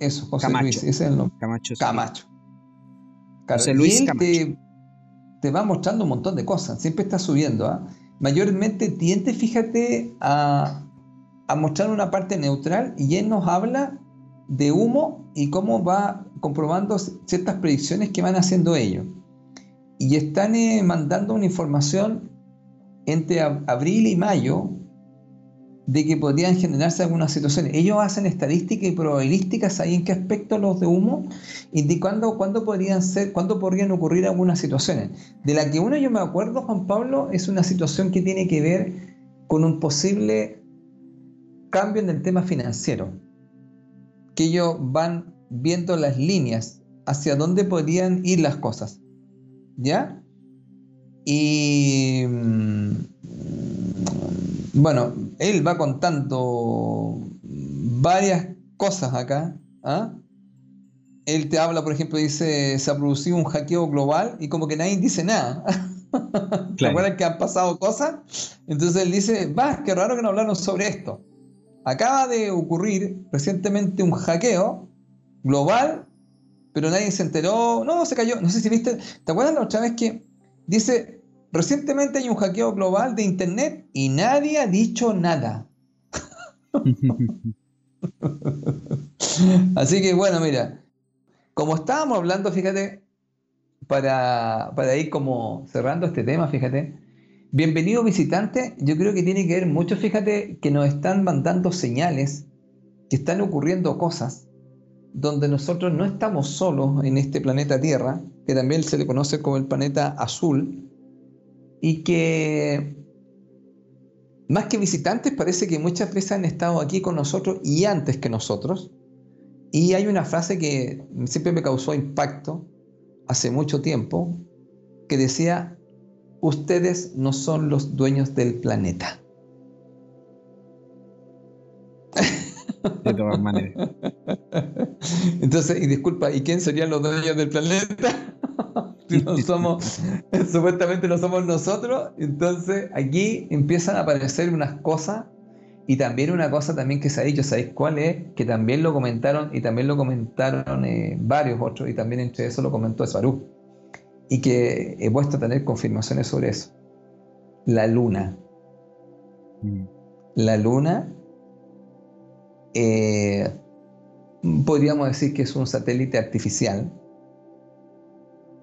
eso, José Camacho. Luis, ese es el nombre. Camacho. Camacho. José Luis Camacho. Te, va mostrando un montón de cosas, siempre está subiendo. ¿ah? Mayormente tiende, fíjate, a, a mostrar una parte neutral y él nos habla de humo y cómo va comprobando ciertas predicciones que van haciendo ellos. Y están eh, mandando una información entre abril y mayo de que podrían generarse algunas situaciones. Ellos hacen estadísticas y probabilísticas ahí en qué aspecto los de humo, indicando cuándo podrían ser, cuándo podrían ocurrir algunas situaciones. De la que uno yo me acuerdo, Juan Pablo, es una situación que tiene que ver con un posible cambio en el tema financiero. Que ellos van viendo las líneas hacia dónde podrían ir las cosas. ¿Ya? Y mm, bueno, él va contando varias cosas acá. ¿ah? Él te habla, por ejemplo, dice, se ha producido un hackeo global y como que nadie dice nada. [laughs] ¿Te acuerdas que han pasado cosas? Entonces él dice, va, qué raro que no hablaron sobre esto. Acaba de ocurrir recientemente un hackeo global, pero nadie se enteró, no, se cayó, no sé si viste, ¿te acuerdas la otra vez que dice, Recientemente hay un hackeo global de Internet y nadie ha dicho nada. [laughs] Así que bueno, mira, como estábamos hablando, fíjate, para, para, ir como cerrando este tema, fíjate, bienvenido visitante, yo creo que tiene que ver mucho, fíjate, que nos están mandando señales, que están ocurriendo cosas, donde nosotros no estamos solos en este planeta Tierra, que también se le conoce como el planeta azul, y que más que visitantes parece que muchas veces han estado aquí con nosotros y antes que nosotros. Y hay una frase que siempre me causó impacto hace mucho tiempo, que decía, ustedes no son los dueños del planeta. De todas maneras. [laughs] Entonces, y disculpa, ¿y quién serían los dueños del planeta? [laughs] no somos, [laughs] supuestamente no somos nosotros, entonces aquí empiezan a aparecer unas cosas y también una cosa también que se ha dicho, ¿sabéis cuál es? Que también lo comentaron y también lo comentaron eh, varios otros y también entre eso lo comentó Esbarú y que he puesto a tener confirmaciones sobre eso. La luna. Mm. La luna eh, podríamos decir que es un satélite artificial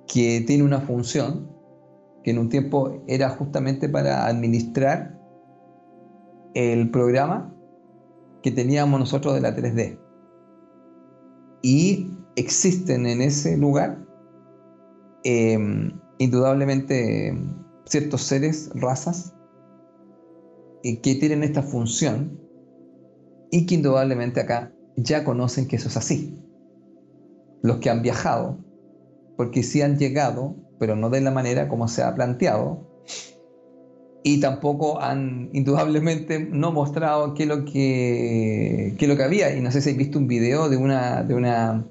que tiene una función que en un tiempo era justamente para administrar el programa que teníamos nosotros de la 3D. Y existen en ese lugar em, indudablemente ciertos seres, razas, eh, que tienen esta función y que indudablemente acá ya conocen que eso es así. Los que han viajado, porque sí han llegado, pero no de la manera como se ha planteado, y tampoco han [laughs] indudablemente no mostrado qué es lo que, qué lo que había. Y no sé si habéis visto un video de una, de una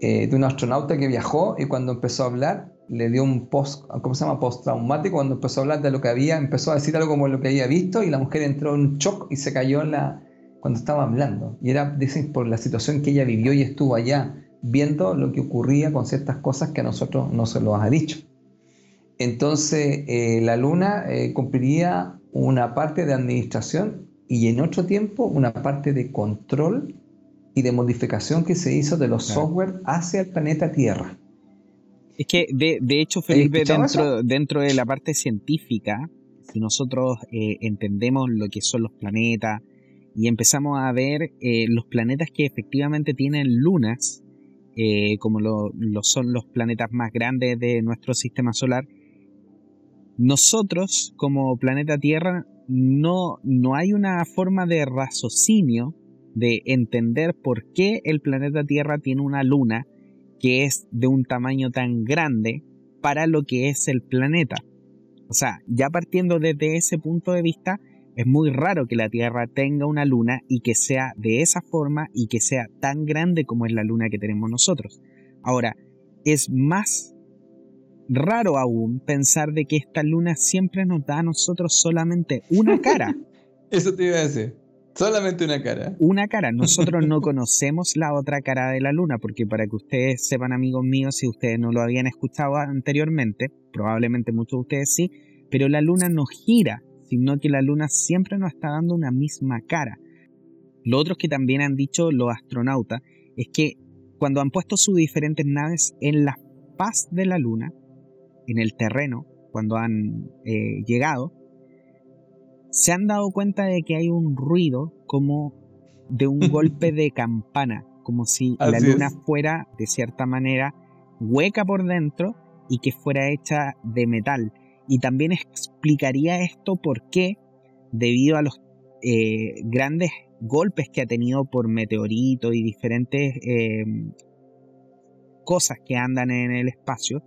eh, de un astronauta que viajó y cuando empezó a hablar le dio un post, ¿cómo se llama? Post-traumático, cuando empezó a hablar de lo que había, empezó a decir algo como lo que había visto y la mujer entró en un shock y se cayó en la, cuando estaba hablando. Y era, dicen, por la situación que ella vivió y estuvo allá, viendo lo que ocurría con ciertas cosas que a nosotros no se lo ha dicho. Entonces, eh, la luna eh, cumpliría una parte de administración y en otro tiempo una parte de control y de modificación que se hizo de los software hacia el planeta Tierra. Es que, de, de hecho, Felipe, dentro, dentro de la parte científica, si nosotros eh, entendemos lo que son los planetas y empezamos a ver los planetas que efectivamente tienen lunas, como lo, lo, son los planetas más grandes de nuestro sistema solar, nosotros, como planeta Tierra, no, no hay una forma de raciocinio de entender por qué el planeta Tierra tiene una luna que es de un tamaño tan grande para lo que es el planeta. O sea, ya partiendo desde ese punto de vista, es muy raro que la Tierra tenga una luna y que sea de esa forma y que sea tan grande como es la luna que tenemos nosotros. Ahora, es más raro aún pensar de que esta luna siempre nos da a nosotros solamente una [laughs] cara. Eso te iba a decir. Solamente una cara. Una cara. Nosotros no conocemos la otra cara de la luna, porque para que ustedes sepan, amigos míos, si ustedes no lo habían escuchado anteriormente, probablemente muchos de ustedes sí, pero la luna no gira, sino que la luna siempre nos está dando una misma cara. Lo otro que también han dicho los astronautas es que cuando han puesto sus diferentes naves en la faz de la luna, en el terreno, cuando han eh, llegado, se han dado cuenta de que hay un ruido como de un [laughs] golpe de campana, como si la luna fuera de cierta manera hueca por dentro y que fuera hecha de metal. Y también explicaría esto por qué, debido a los eh, grandes golpes que ha tenido por meteoritos y diferentes eh, cosas que andan en el espacio,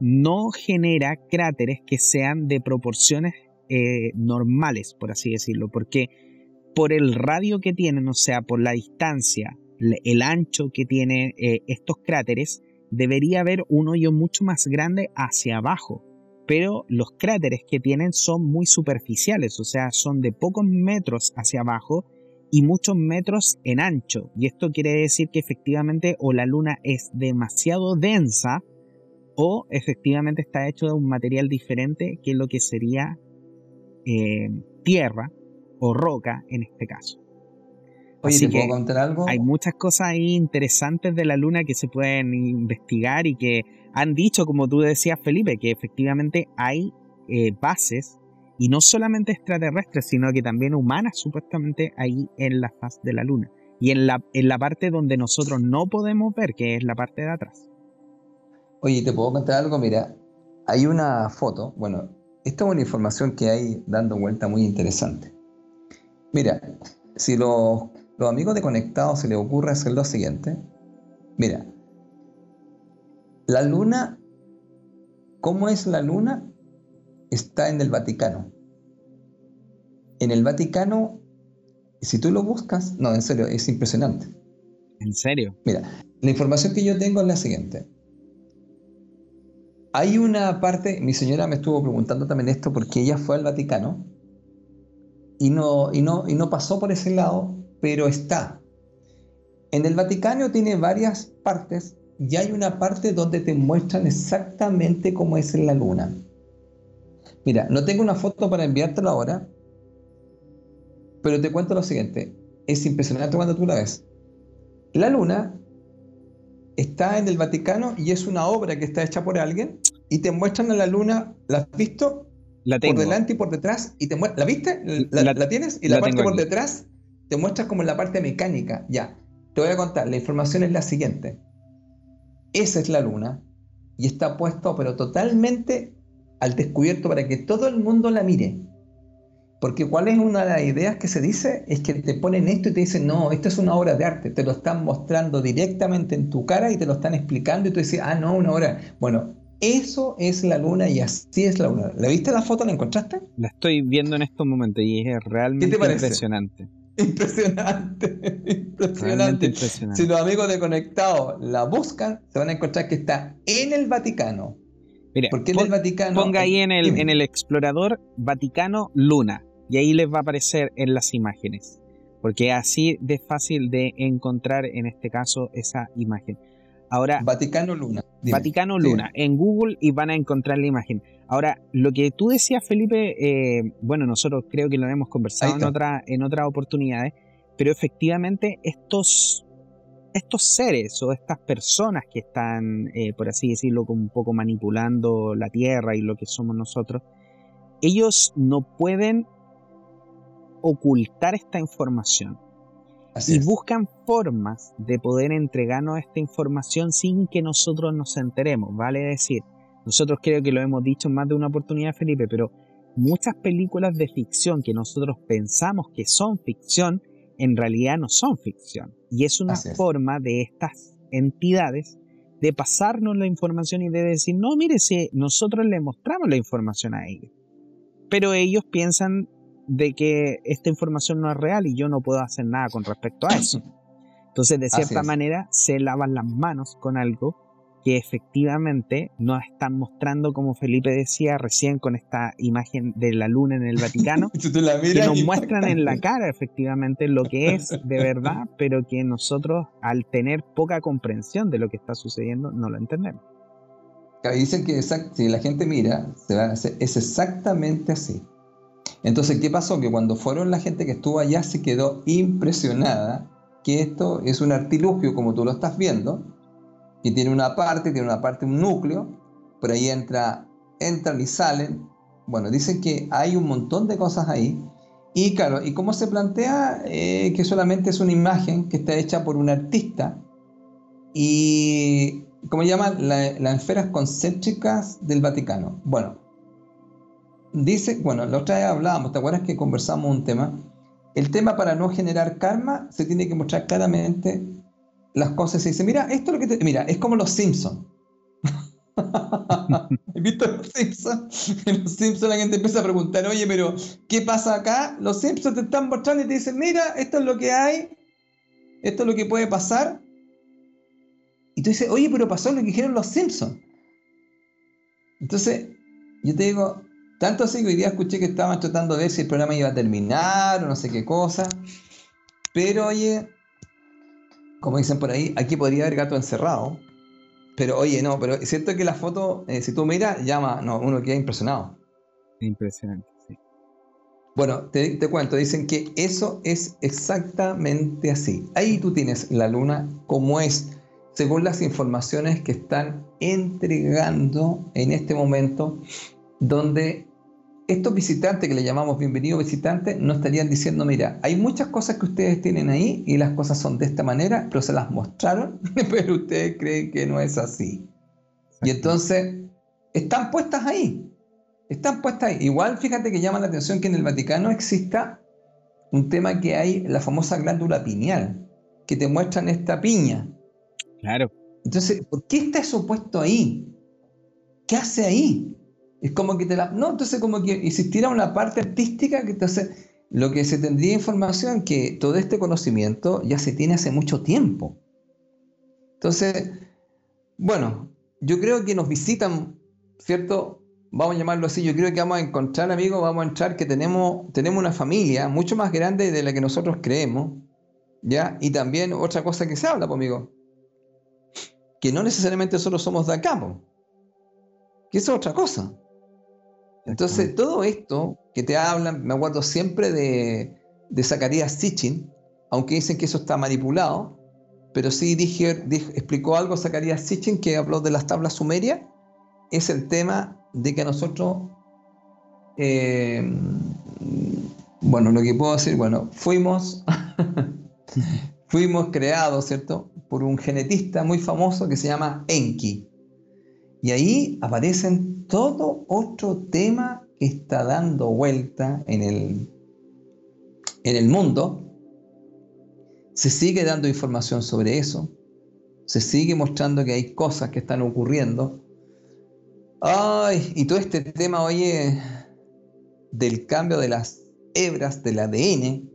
no genera cráteres que sean de proporciones eh, normales, por así decirlo, porque por el radio que tienen, o sea, por la distancia, el ancho que tienen eh, estos cráteres, debería haber un hoyo mucho más grande hacia abajo. Pero los cráteres que tienen son muy superficiales, o sea, son de pocos metros hacia abajo y muchos metros en ancho. Y esto quiere decir que efectivamente o la luna es demasiado densa, o efectivamente está hecho de un material diferente que lo que sería eh, tierra o roca en este caso. Oye, ¿te puedo contar algo? Hay muchas cosas ahí interesantes de la luna que se pueden investigar y que han dicho, como tú decías, Felipe, que efectivamente hay eh, bases, y no solamente extraterrestres, sino que también humanas, supuestamente, ahí en la faz de la luna. Y en la, en la parte donde nosotros no podemos ver, que es la parte de atrás. Oye, ¿te puedo contar algo? Mira, hay una foto, bueno, esta es una información que hay dando vuelta muy interesante. Mira, si los, amigos de Conectados se les ocurre hacer lo siguiente, mira, la luna, ¿cómo es la luna? Está en el Vaticano. En el Vaticano, si tú lo buscas, no, en serio, es impresionante. ¿En serio? Mira, la información que yo tengo es la siguiente. Hay una parte, mi señora me estuvo preguntando también esto porque ella fue al Vaticano y no, y no, y no pasó por ese lado, pero está. En el Vaticano tiene varias partes y hay una parte donde te muestran exactamente cómo es en la luna. Mira, no tengo una foto para enviártelo ahora, pero te cuento lo siguiente. Es impresionante cuando tú la ves. La luna está en el Vaticano y es una obra que está hecha por alguien y te muestran a la luna, ¿la has visto? La tengo. Por delante y por detrás. Y te ¿La viste? ¿La, tienes? Y la, parte por detrás te muestra como la parte mecánica. Ya, te voy a contar, la información es la siguiente. Esa es la luna y está puesto, pero totalmente al descubierto para que todo el mundo la mire. Porque cuál es una de las ideas que se dice es que te ponen esto y te dicen, no, esto es una obra de arte, te lo están mostrando directamente en tu cara y te lo están explicando y tú dices, ah, no, una obra. Bueno, eso es la luna y así es la luna. ¿La viste la foto? ¿La encontraste? La estoy viendo en estos momentos y es realmente impresionante. [laughs] Impresionante, impresionante. impresionante. Si los amigos de Conectado la buscan, se van a encontrar que está en el Vaticano. Mira, Porque en el Vaticano. Ponga ahí en el, en el explorador Vaticano Luna y ahí les va a aparecer en las imágenes. Porque así de fácil de encontrar en este caso esa imagen. Ahora, Vaticano Luna. Vaticano Luna, en Google y van a encontrar la imagen. Ahora, lo que tú decías, Felipe, eh, bueno, nosotros creo que lo hemos conversado en, otra, en otras oportunidades, pero efectivamente estos, estos seres o estas personas que están, eh, por así decirlo, como un poco manipulando la Tierra y lo que somos nosotros, ellos no pueden ocultar esta información. Y buscan formas de poder entregarnos esta información sin que nosotros nos enteremos, vale decir, nosotros creo que lo hemos dicho en más de una oportunidad, Felipe, pero muchas películas de ficción que nosotros pensamos que son ficción, en realidad no son ficción. Y es una forma de estas entidades de pasarnos la información y de decir, no, mire, si nosotros le mostramos la información a ellos. Pero ellos piensan de que esta información no es real y yo no puedo hacer nada con respecto a eso. Entonces, de cierta manera, se lavan las manos con algo que efectivamente nos están mostrando, como Felipe decía recién con esta imagen de la luna en el Vaticano, [laughs] que nos muestran en la cara efectivamente lo que es de verdad, [laughs] pero que nosotros al tener poca comprensión de lo que está sucediendo no lo entendemos. Dicen que si la gente mira, es exactamente así. Entonces, ¿qué pasó? Que cuando fueron la gente que estuvo allá se quedó impresionada que esto es un artilugio como tú lo estás viendo, y tiene una parte, tiene una parte, un núcleo, por ahí entra, entran y salen. Bueno, dicen que hay un montón de cosas ahí. Y claro, ¿y cómo se plantea? Eh, que solamente es una imagen que está hecha por un artista y, ¿cómo llaman? las esferas concéntricas del Vaticano. Bueno, dice, bueno, la otra vez hablábamos, ¿te acuerdas que conversamos un tema? El tema para no generar karma se tiene que mostrar claramente las cosas y dice, mira, esto es lo que te... Mira, es como los Simpsons. [laughs] ¿Has visto los Simpsons? [laughs] En los Simpsons la gente empieza a preguntar, oye, pero ¿qué pasa acá? Los Simpsons te están mostrando y te dicen, mira, esto es lo que hay, esto es lo que puede pasar. Y tú dices, oye, pero pasó lo que dijeron los Simpsons. Entonces, yo te digo, tanto así que hoy día escuché que estaban tratando de ver si el programa iba a terminar o no sé qué cosa. Pero oye, como dicen por ahí, aquí podría haber gato encerrado. Pero oye, no, pero es cierto que la foto, eh, si tú miras, llama, no, uno queda impresionado. Impresionante, sí. Bueno, te, te, cuento, dicen que eso es exactamente así. Ahí tú tienes la luna como es, según las informaciones que están entregando en este momento donde estos visitantes que le llamamos bienvenidos visitantes nos estarían diciendo, mira, hay muchas cosas que ustedes tienen ahí y las cosas son de esta manera, pero se las mostraron, [laughs] pero ustedes creen que no es así. Y entonces están puestas ahí, están puestas ahí. Igual fíjate que llama la atención que en el Vaticano exista un tema que hay, la famosa glándula pineal, que te muestran esta piña. Claro. Entonces, ¿por qué está eso puesto ahí? ¿Qué hace ahí? Es como que te la... No, entonces como que existiera una parte artística que entonces lo que se tendría información que todo este conocimiento ya se tiene hace mucho tiempo. Entonces, bueno, yo creo que nos visitan, ¿cierto? Vamos a llamarlo así, yo creo que vamos a encontrar, amigos, vamos a entrar que tenemos, tenemos una familia mucho más grande de la que nosotros creemos, ¿ya? Y también otra cosa que se habla, pues, amigo, que no necesariamente solo somos de acá, pues, que es otra cosa. Entonces, todo esto que te hablan, me acuerdo siempre de, de Zacarías Sitchin, aunque dicen que eso está manipulado, pero sí dije, explicó algo Zacarías Sitchin que habló de las tablas sumerias, es el tema de que nosotros, eh, bueno, lo que puedo decir, bueno, fuimos, [laughs] fuimos creados, ¿cierto?, por un genetista muy famoso que se llama Enki. Y ahí aparecen todo otro tema que está dando vuelta en el, en el mundo. Se sigue dando información sobre eso. Se sigue mostrando que hay cosas que están ocurriendo. Ay, y todo este tema, oye, del cambio de las hebras del ADN.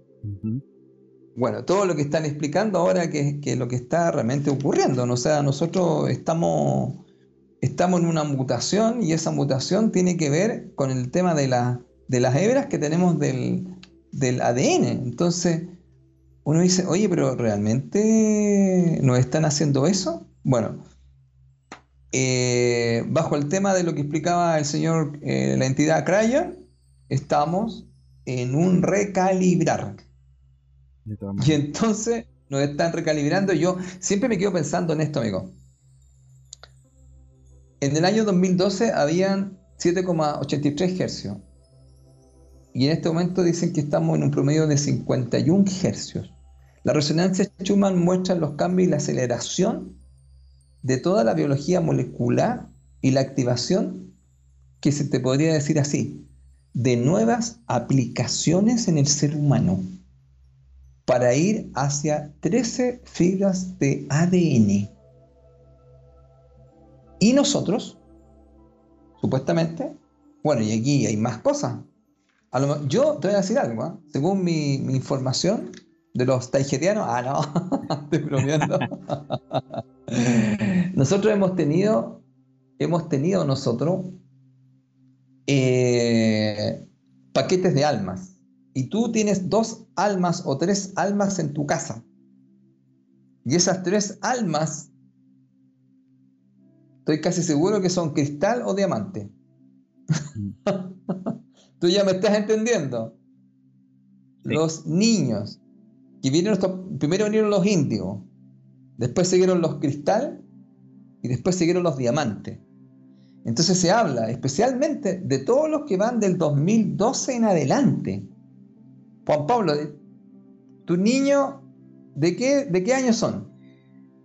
Bueno, todo lo que están explicando ahora que, es lo que está realmente ocurriendo. O sea, nosotros estamos, estamos en una mutación y esa mutación tiene que ver con el tema de, la, de las hebras que tenemos del, del ADN. Entonces, uno dice, oye, pero ¿realmente nos están haciendo eso? Bueno, eh, bajo el tema de lo que explicaba el señor, eh, la entidad Crayon, estamos en un recalibrar. Y entonces nos están recalibrando. Yo siempre me quedo pensando en esto, amigo. En el año 2012 habían 7,83 hercios. Y en este momento dicen que estamos en un promedio de 51 hercios. La resonancia Schumann muestra los cambios y la aceleración de toda la biología molecular y la activación, que se te podría decir así, de nuevas aplicaciones en el ser humano para ir hacia 13 fibras de ADN. Y nosotros, supuestamente, bueno, y aquí hay más cosas. yo te voy a decir algo, ¿ah? según mi, información de los taigerianos, ah, no, [laughs] estoy bromeando. [laughs] nosotros hemos tenido, hemos tenido nosotros eh, paquetes de almas y tú tienes dos almas o tres almas en tu casa, y esas tres almas, estoy casi seguro que son cristal o diamante. Mm. [laughs] tú ya me estás entendiendo. Los niños, que vinieron, primero vinieron los indios, después siguieron los cristal y después siguieron los diamantes. Entonces se habla especialmente de todos los que van del 2012 en adelante. Juan Pablo, ¿tu niño de qué, de qué año son?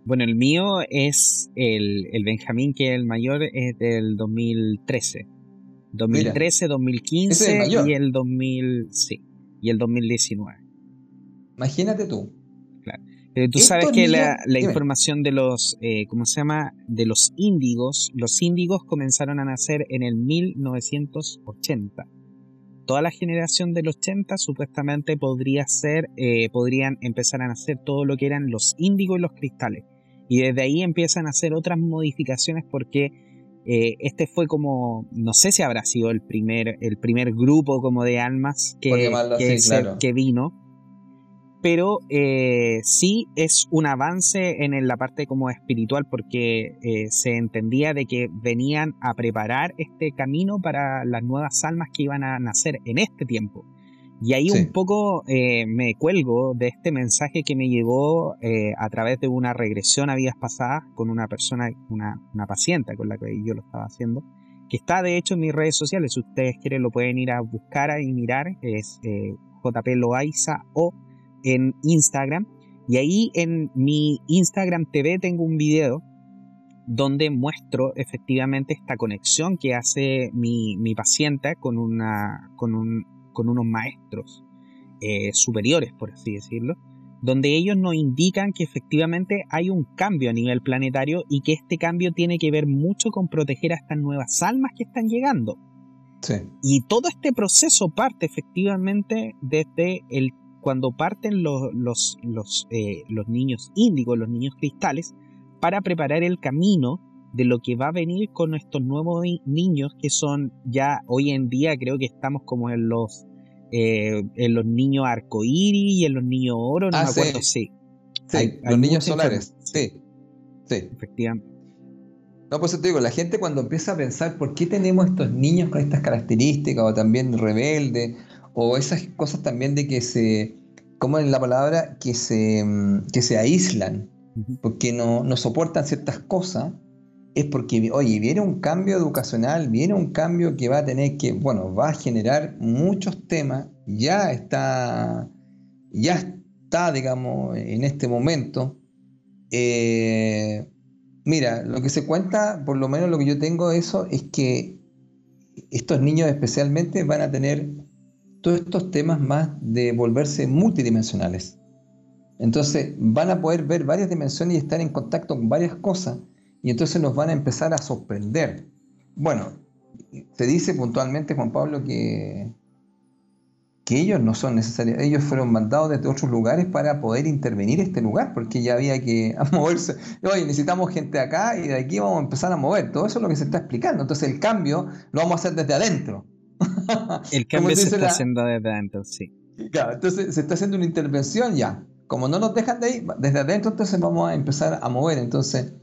Bueno, el mío es el, Benjamín, que es el mayor, es del 2013. 2013, 2015 y el 2000, sí, y el 2019. Imagínate tú. Eh, tú sabes que la, información de los, eh, ¿cómo se llama? De los índigos, los índigos comenzaron a nacer en el 1980. Toda la generación del 80 supuestamente podría ser, eh, podrían empezar a nacer todo lo que eran los índigos y los cristales. Y desde ahí empiezan a hacer otras modificaciones porque este fue como, no sé si habrá sido el primer, el primer grupo como de almas que, que vino pero eh, sí es un avance en la parte como espiritual porque eh, se entendía de que venían a preparar este camino para las nuevas almas que iban a nacer en este tiempo. Y ahí un poco eh, me cuelgo de este mensaje que me llegó a través de una regresión a vidas pasadas con una persona, una, una paciente con la que yo lo estaba haciendo, que está de hecho en mis redes sociales, si ustedes quieren lo pueden ir a buscar y mirar, es JP Loaiza o en Instagram. Y ahí en mi Instagram TV tengo un video donde muestro efectivamente esta conexión que hace mi, paciente con, una, con, un, con unos maestros eh, superiores, por así decirlo, donde ellos nos indican que efectivamente hay un cambio a nivel planetario y que este cambio tiene que ver mucho con proteger a estas nuevas almas que están llegando. Y todo este proceso parte efectivamente desde el cuando parten los, los, los, eh, los niños índigos, los niños cristales, para preparar el camino de lo que va a venir con estos nuevos niños que son ya hoy en día creo que estamos como en los eh, en los niños arcoíris y en los niños oro, no ah, me acuerdo, sí. Sí, los niños solares, sí, sí. Efectivamente. No, pues te digo, la gente cuando empieza a pensar por qué tenemos estos niños con estas características o también rebeldes o esas cosas también de que se, ¿cómo es la palabra? Que se, mm, que se aíslan, porque no, no soportan ciertas cosas, es porque, oye, viene un cambio educacional, viene un cambio que va a tener que, bueno, va a generar muchos temas, ya está, ya está, digamos, en este momento, eh, Mira, lo que se cuenta, por lo menos lo que yo tengo eso, es que estos niños especialmente van a tener todos estos temas más de volverse multidimensionales. Entonces van a poder ver varias dimensiones y estar en contacto con varias cosas y entonces nos van a empezar a sorprender. Bueno, se dice puntualmente, Juan Pablo, que, que ellos no son necesarios, ellos fueron mandados desde otros lugares para poder intervenir este lugar, porque ya había que [laughs] moverse. Oye, necesitamos gente acá y de aquí vamos a empezar a mover. Todo eso es lo que se está explicando. Entonces el cambio lo vamos a hacer desde adentro. [laughs] el cambio se está haciendo desde adentro, sí. Claro, entonces se está haciendo una intervención ya. Como no nos dejan de ahí, desde adentro entonces vamos a empezar a mover. Entonces,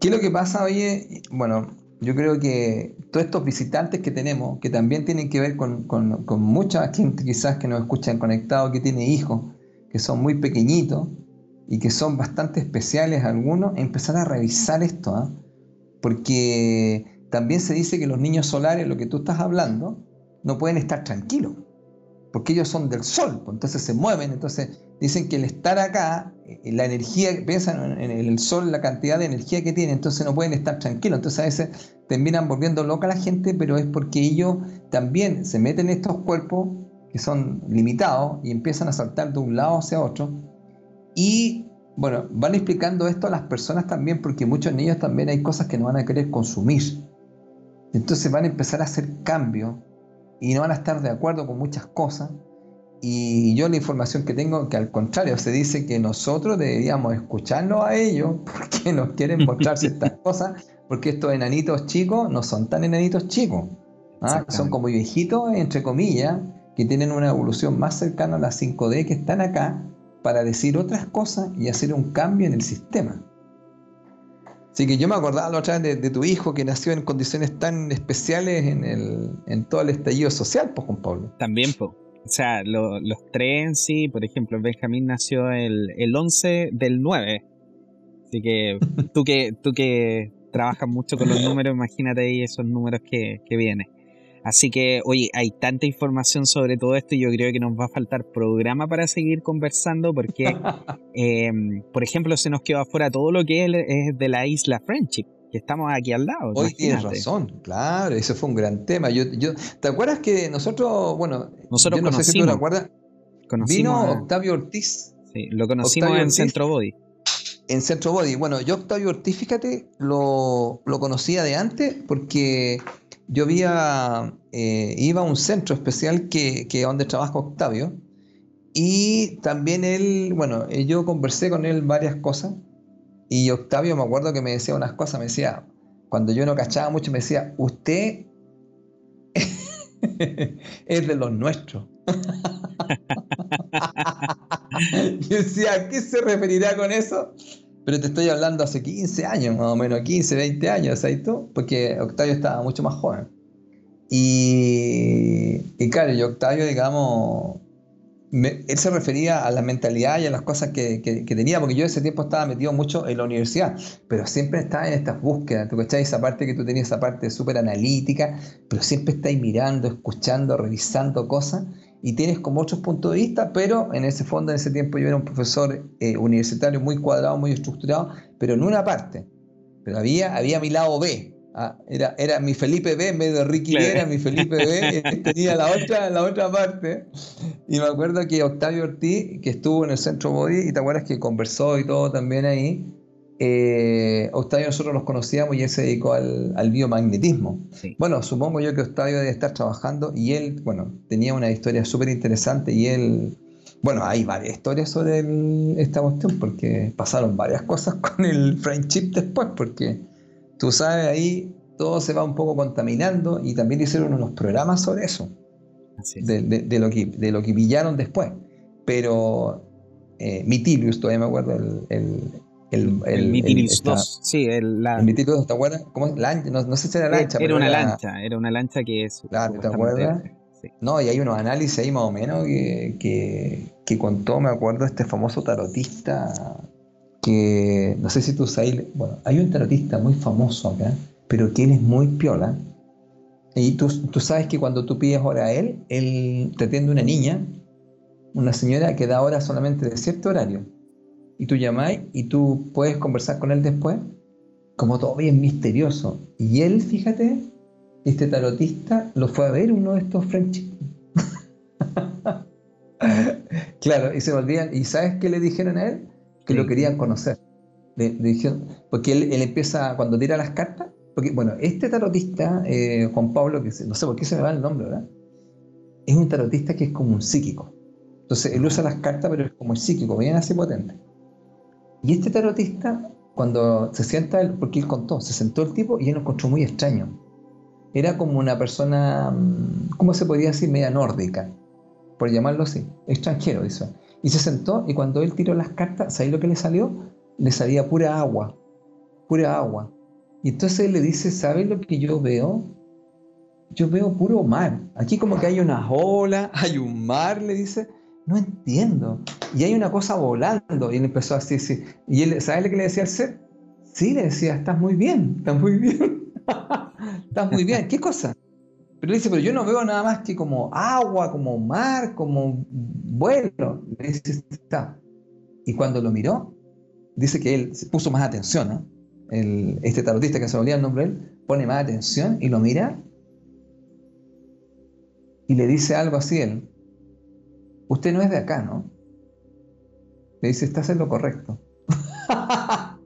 ¿qué es lo que pasa, oye? Bueno, yo creo que todos estos visitantes que tenemos, que también tienen que ver con, mucha gente quizás que nos escuchan conectados, que tiene hijos, que son muy pequeñitos y que son bastante especiales algunos, empezar a revisar esto, ¿ah? porque también se dice que los niños solares, lo que tú estás hablando, no pueden estar tranquilos, porque ellos son del sol, pues, entonces se mueven, entonces dicen que el estar acá, eh, la energía, piensan en el sol, la cantidad de energía que tiene, entonces no pueden estar tranquilos. Entonces a veces terminan volviendo loca la gente, pero es porque ellos también se meten en estos cuerpos que son limitados y empiezan a saltar de un lado hacia otro. Y bueno, van explicando esto a las personas también, porque muchos niños también hay cosas que no van a querer consumir. Entonces van a empezar a hacer cambios y no van a estar de acuerdo con muchas cosas y yo la información que tengo, que al contrario, se dice que nosotros deberíamos escucharnos a ellos [laughs] porque nos quieren mostrar ciertas [laughs] cosas, porque estos enanitos chicos no son tan enanitos chicos. ¿ah? Son como viejitos, entre comillas, que tienen una evolución más cercana a la 5D que están acá para decir otras cosas y hacer un cambio en el sistema. Así que yo me acordaba la otra vez de, tu hijo que nació en condiciones tan especiales en, el, en todo el estallido social, pues, Juan Pablo. También, pues. O sea, los tres en sí, por ejemplo, Benjamín nació el, el 11 del 9. Así que [laughs] tú que, tú que trabajas mucho con los números, imagínate ahí esos números que, que vienen. Así que, oye, hay tanta información sobre todo esto y yo creo que nos va a faltar programa para seguir conversando porque, [laughs] em, por ejemplo, se nos quedó afuera todo lo que es de la isla Friendship estamos aquí al lado. Hoy tienes razón, claro, ese fue un gran tema. Yo, yo, ¿Te acuerdas que nosotros, bueno, nosotros no sé si tú te acuerdas, vino Octavio Ortiz. Sí, lo conocimos en Centro Body. En Centro Body. Bueno, yo Octavio Ortiz, fíjate, lo, conocía de antes porque yo había, eh, iba a un centro especial que, que donde trabaja Octavio. Y también él, bueno, eh, yo conversé con él varias cosas y Octavio me acuerdo que me decía unas cosas, me decía, cuando yo no cachaba mucho, me decía, usted [laughs] es de los nuestros. [laughs] yo decía, ¿a qué se referirá con eso? Pero te estoy hablando hace 15 años, más o menos, 15, 20 años, ¿sabes tú? Porque Octavio estaba mucho más joven. Y, y claro, y Octavio, digamos, él se refería a la mentalidad y a las cosas que, tenía, porque yo ese tiempo estaba metido mucho en la universidad, pero siempre estaba en estas búsquedas, ¿tú cachai? Esa parte que tú tenías, esa parte súper analítica, pero siempre estáis mirando, escuchando, revisando cosas y tienes como otros puntos de vista, pero en ese fondo, en ese tiempo yo era un profesor eh, universitario muy cuadrado, muy estructurado, pero en una parte, pero había, había mi lado B, Ah, era, era mi Felipe B en vez de Ricky B, era mi Felipe B, [laughs] tenía la otra, la otra parte. Y me acuerdo que Octavio Ortiz, que estuvo en el Centro Body, y te acuerdas que conversó y todo también ahí, eh, Octavio nosotros los conocíamos y él se dedicó al, al biomagnetismo. Bueno, supongo yo que Octavio debe estar trabajando y él, bueno, tenía una historia súper interesante y él, bueno, hay varias historias sobre esta cuestión porque pasaron varias cosas [laughs] con el friendship después, porque tú sabes, ahí todo se va un poco contaminando y también hicieron unos programas sobre eso, de, lo que, de lo que pillaron después. Pero eh, Mitilius, todavía me acuerdo, el... el, el, el, Mitilius 2, sí, el, la, el Mitilius, ¿te acuerdas? ¿Cómo? no, no, sé si era lancha. Era una lancha, era una lancha que es... Claro, ¿te acuerdas? No, y hay unos análisis ahí más o menos que, que, que contó, me acuerdo, este famoso tarotista que no sé si tú sabes, bueno, hay un tarotista muy famoso acá, pero que él es muy piola. Y tú, tú sabes que cuando tú pides hora a él, él te atiende una niña, una señora que da hora solamente de cierto horario. Y tú llamáis y tú puedes conversar con él después. como todo bien misterioso. Y él, fíjate, este tarotista lo fue a ver uno de estos French. [laughs] claro, y se volvían, ¿y sabes qué le dijeron a él? Que lo querían conocer. Le, dijeron, porque él, empieza, cuando tira las cartas, porque bueno, este tarotista, eh, Juan Pablo, que no sé por qué se me va el nombre, ¿verdad? Es un tarotista que es como un psíquico. Entonces él usa las cartas, pero es como el psíquico, bien así potente. Y este tarotista, cuando se sienta, porque él contó, se sentó el tipo y él lo encontró muy extraño. Era como una persona, mm, ¿cómo se podría decir? Media nórdica, por llamarlo así, extranjero, eso. Y se sentó y cuando él tiró las cartas, ¿sabes lo que le salió? Le salía pura agua, pura agua. Y entonces él le dice, ¿sabes lo que yo veo? Yo veo puro mar. Aquí como que hay una ola, [laughs] hay un mar, le dice. No entiendo. Y hay una cosa volando. Y él empezó así, sí. Y él, ¿sabes lo que le decía al ser? Sí, le decía, estás muy bien, estás muy bien. [laughs] estás muy bien. ¿Qué cosa? Pero dice, pero yo no veo nada más que como agua, como mar, como vuelo. Le dice, está. Y cuando lo miró, dice que él se puso más atención, ¿no? Este tarotista que se olvida el nombre de él, pone más atención y lo mira y le dice algo así él. Usted no es de acá, ¿no? Le dice, estás en lo correcto. [laughs]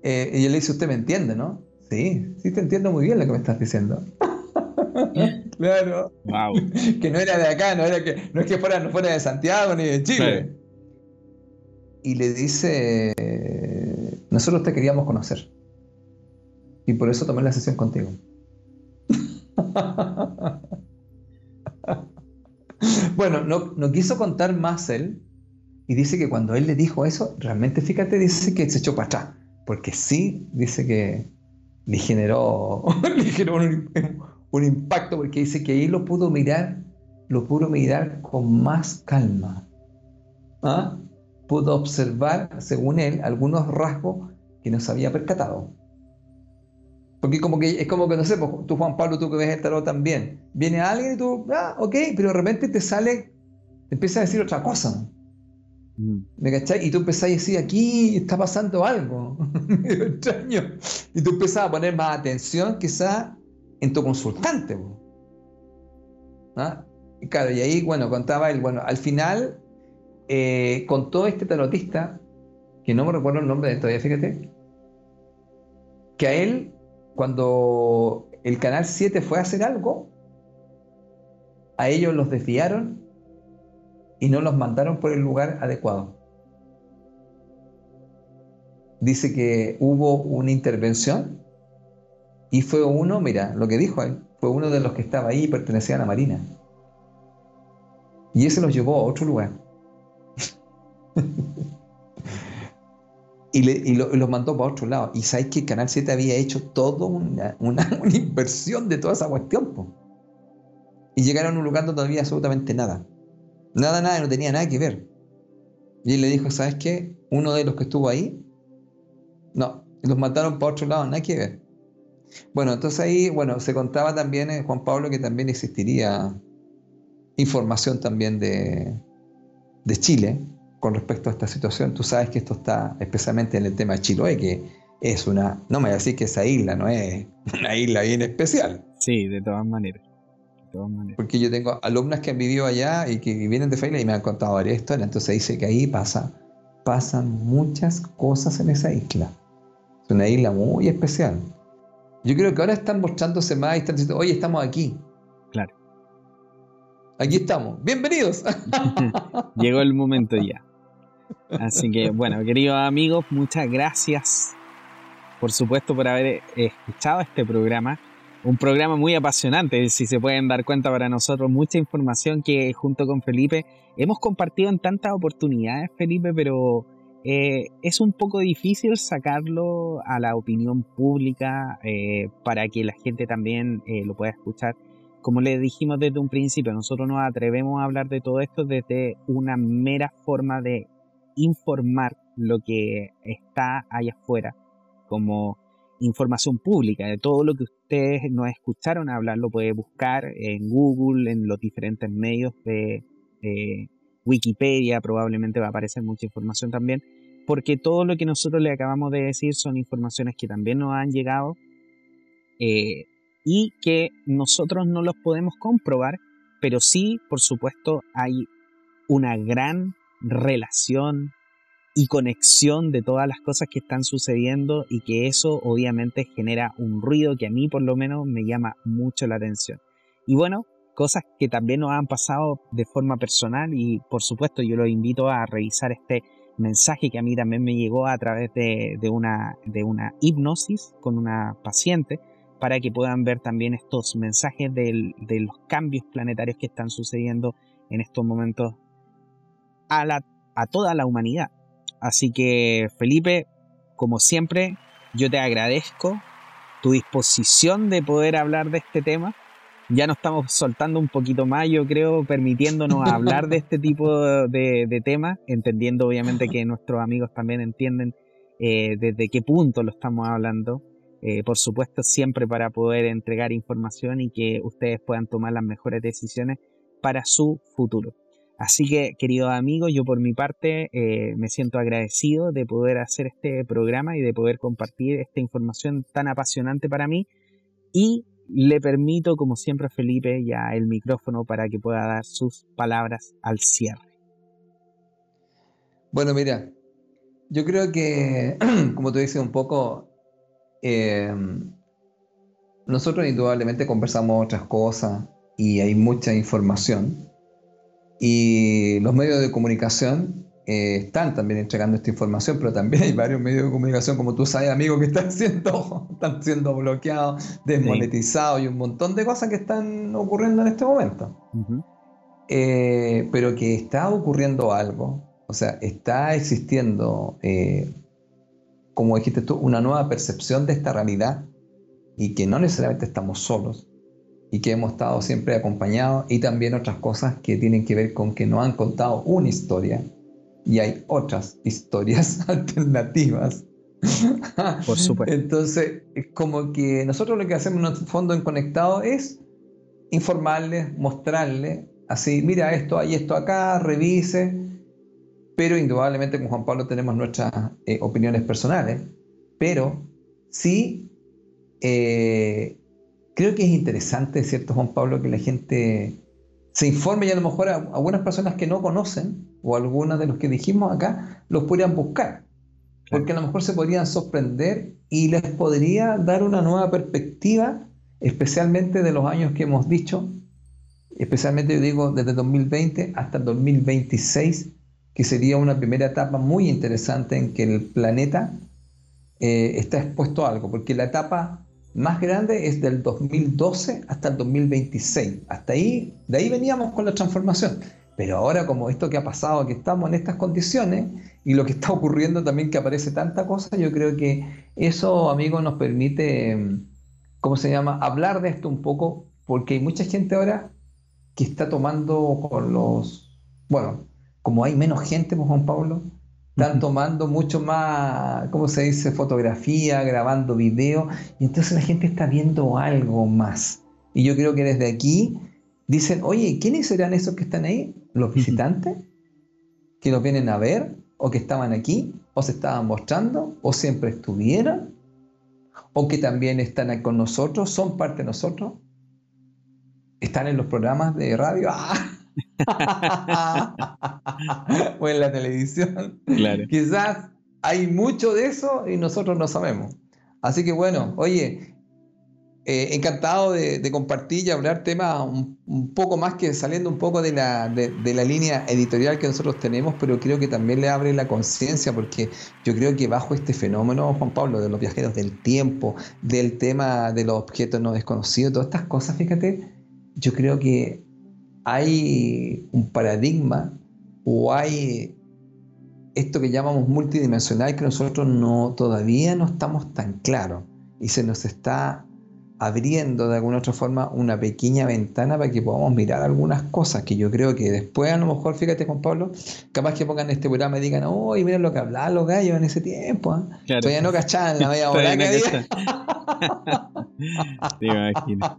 Eh, y él le dice, usted me entiende, ¿no? Sí, sí te entiendo muy bien lo que me estás diciendo. [laughs] claro. [laughs] que no era de acá, no, era que, no es que fuera, no fuera de Santiago ni de Chile. Y le dice, nosotros te queríamos conocer. Y por eso tomé la sesión contigo. [laughs] bueno, no, no, quiso contar más él. Y dice que cuando él le dijo eso, realmente fíjate, dice que se echó para atrás. Porque sí, dice que le generó, [laughs] un, impacto, porque dice que ahí lo pudo mirar, lo pudo mirar con más calma. ¿Ah? Pudo observar, según él, algunos rasgos que no se había percatado. Porque como que es como que, no sé, pues, tú Juan Pablo, tú que ves el tarot también, viene alguien y tú, ah, ok, pero de repente te sale, te empieza a decir otra cosa. Mm. ¿Me cachai? Y tú empezás a decir, aquí está pasando algo [laughs] medio extraño. Y tú empezás a poner más atención quizá en tu consultante. ¿Ah? Y claro, y ahí, bueno, contaba él, bueno, al final eh, contó este tarotista, que no me recuerdo el nombre de todavía, fíjate, que a él cuando el Canal 7 fue a hacer algo, a ellos los desviaron y no los mandaron por el lugar adecuado. Dice que hubo una intervención y fue uno, mira, lo que dijo él, fue uno de los que estaba ahí y pertenecía a la Marina. Y ese los llevó a otro lugar. [laughs] y, los mandó para otro lado. Y sabes que Canal 7 había hecho toda una, [laughs] una, inversión de toda esa cuestión. Y llegaron a un lugar donde no había absolutamente nada. Nada, nada, no tenía nada que ver. Y él le dijo, ¿sabes qué? Uno de los que estuvo ahí, no, los mataron para otro lado, nada que ver. Bueno, entonces ahí, bueno, se contaba también, eh, Juan Pablo, que también existiría información también de, de Chile, con respecto a esta situación. Tú sabes que esto está especialmente en el tema de Chiloé, que es una, no me voy a decir que esa isla no es una isla bien especial. Sí, de todas maneras. Porque yo tengo alumnas que han vivido allá y que vienen de Feila y me han contado varias historias. Entonces dice que ahí pasa, pasan muchas cosas en esa isla. Es una isla muy especial. Yo creo que ahora están mostrándose más y están diciendo, oye, estamos aquí. Claro. Aquí estamos. Bienvenidos. [laughs] Llegó el momento ya. Así que, bueno, queridos amigos, muchas gracias, por supuesto, por haber escuchado este programa. Un programa muy apasionante, si se pueden dar cuenta para nosotros, mucha información que junto con Felipe hemos compartido en tantas oportunidades, Felipe, pero eh, es un poco difícil sacarlo a la opinión pública eh, para que la gente también eh, lo pueda escuchar. Como le dijimos desde un principio, nosotros nos atrevemos a hablar de todo esto desde una mera forma de informar lo que está allá afuera como información pública. De todo lo que ustedes nos escucharon hablar lo puede buscar en Google en los diferentes medios de Wikipedia probablemente va a aparecer mucha información también porque todo lo que nosotros le acabamos de decir son informaciones que también nos han llegado eh, y que nosotros no los podemos comprobar, pero sí, por supuesto, hay una gran relación y conexión de todas las cosas que están sucediendo y que eso obviamente genera un ruido que a mí por lo menos me llama mucho la atención. Y bueno, cosas que también nos han pasado de forma personal y por supuesto yo los invito a revisar este mensaje que a mí también me llegó a través de, una, de una hipnosis con una paciente para que puedan ver también estos mensajes de los cambios planetarios que están sucediendo en estos momentos a, la, a toda la humanidad. Así que Felipe, como siempre, yo te agradezco tu disposición de poder hablar de este tema. Ya nos estamos soltando un poquito más, yo creo, permitiéndonos [laughs] hablar de este tipo de, temas, entendiendo obviamente que nuestros amigos también entienden eh, desde qué punto lo estamos hablando. Eh, por supuesto, siempre para poder entregar información y que ustedes puedan tomar las mejores decisiones para su futuro. Así que, queridos amigos, yo por mi parte eh, me siento agradecido de poder hacer este programa y de poder compartir esta información tan apasionante para mí. Y le permito, como siempre, a Felipe ya el micrófono para que pueda dar sus palabras al cierre. Bueno, mira, yo creo que, [clears throat] como tú dices un poco, eh, nosotros indudablemente conversamos otras cosas y hay mucha información y los medios de comunicación eh, están también entregando esta información, pero también hay varios medios de comunicación, como tú sabes, amigo, que están [laughs] siendo, están siendo bloqueados, desmonetizados y un montón de cosas que están ocurriendo en este momento. Eh, pero que está ocurriendo algo, o sea, está existiendo, eh, como dijiste tú, una nueva percepción de esta realidad y que no necesariamente estamos solos, y que hemos estado siempre acompañados y también otras cosas que tienen que ver con que nos han contado una historia y hay otras historias [laughs] alternativas. Por supuesto. Entonces, es como que nosotros lo que hacemos en nuestro fondo en Conectado es informarles, mostrarles, así, mira esto, hay esto acá, revise, pero indudablemente con Juan Pablo tenemos nuestras eh, opiniones personales, pero sí eh, creo que es interesante, ¿cierto, Juan Pablo, que la gente se informe y a lo mejor algunas personas que no conocen o algunas de los que dijimos acá los podrían buscar? Porque a lo mejor se podrían sorprender y les podría dar una nueva perspectiva, especialmente de los años que hemos dicho, especialmente yo digo desde 2020 hasta 2026, que sería una primera etapa muy interesante en que el planeta eh, está expuesto a algo, porque la etapa más grande es del 2012 hasta el 2026. Hasta ahí, de ahí veníamos con la transformación. Pero ahora como esto que ha pasado, que estamos en estas condiciones y lo que está ocurriendo también que aparece tanta cosa, yo creo que eso, amigos, nos permite, ¿cómo se llama?, hablar de esto un poco, porque hay mucha gente ahora que está tomando con los, bueno, como hay menos gente, pues, Juan Pablo, están tomando mucho más, ¿cómo se dice?, fotografía, grabando video, y entonces la gente está viendo algo más. Y yo creo que desde aquí dicen, oye, ¿quiénes serán esos que están ahí? ¿Los visitantes? ¿Que nos vienen a ver? ¿O que estaban aquí? ¿O se estaban mostrando? ¿O siempre estuvieron? ¿O que también están con nosotros? ¿Son parte de nosotros? ¿Están en los programas de radio? ¡Ah! [laughs] o en la televisión. Quizás hay mucho de eso y nosotros no sabemos. Así que bueno, oye, eh, encantado de, compartir y hablar temas un, poco más que saliendo un poco de la, de, la línea editorial que nosotros tenemos, pero creo que también le abre la conciencia porque yo creo que bajo este fenómeno, Juan Pablo, de los viajeros del tiempo, del tema de los objetos no desconocidos, todas estas cosas, fíjate, yo creo que hay un paradigma o hay esto que llamamos multidimensional que nosotros no, todavía no estamos tan claros y se nos está abriendo de alguna otra forma una pequeña ventana para que podamos mirar algunas cosas que yo creo que después a lo mejor, fíjate Juan Pablo, capaz que pongan este programa y digan, uy, mira lo que hablaban los gallos en ese tiempo. ¿eh? Todavía no cachaban la media [laughs] hora que había.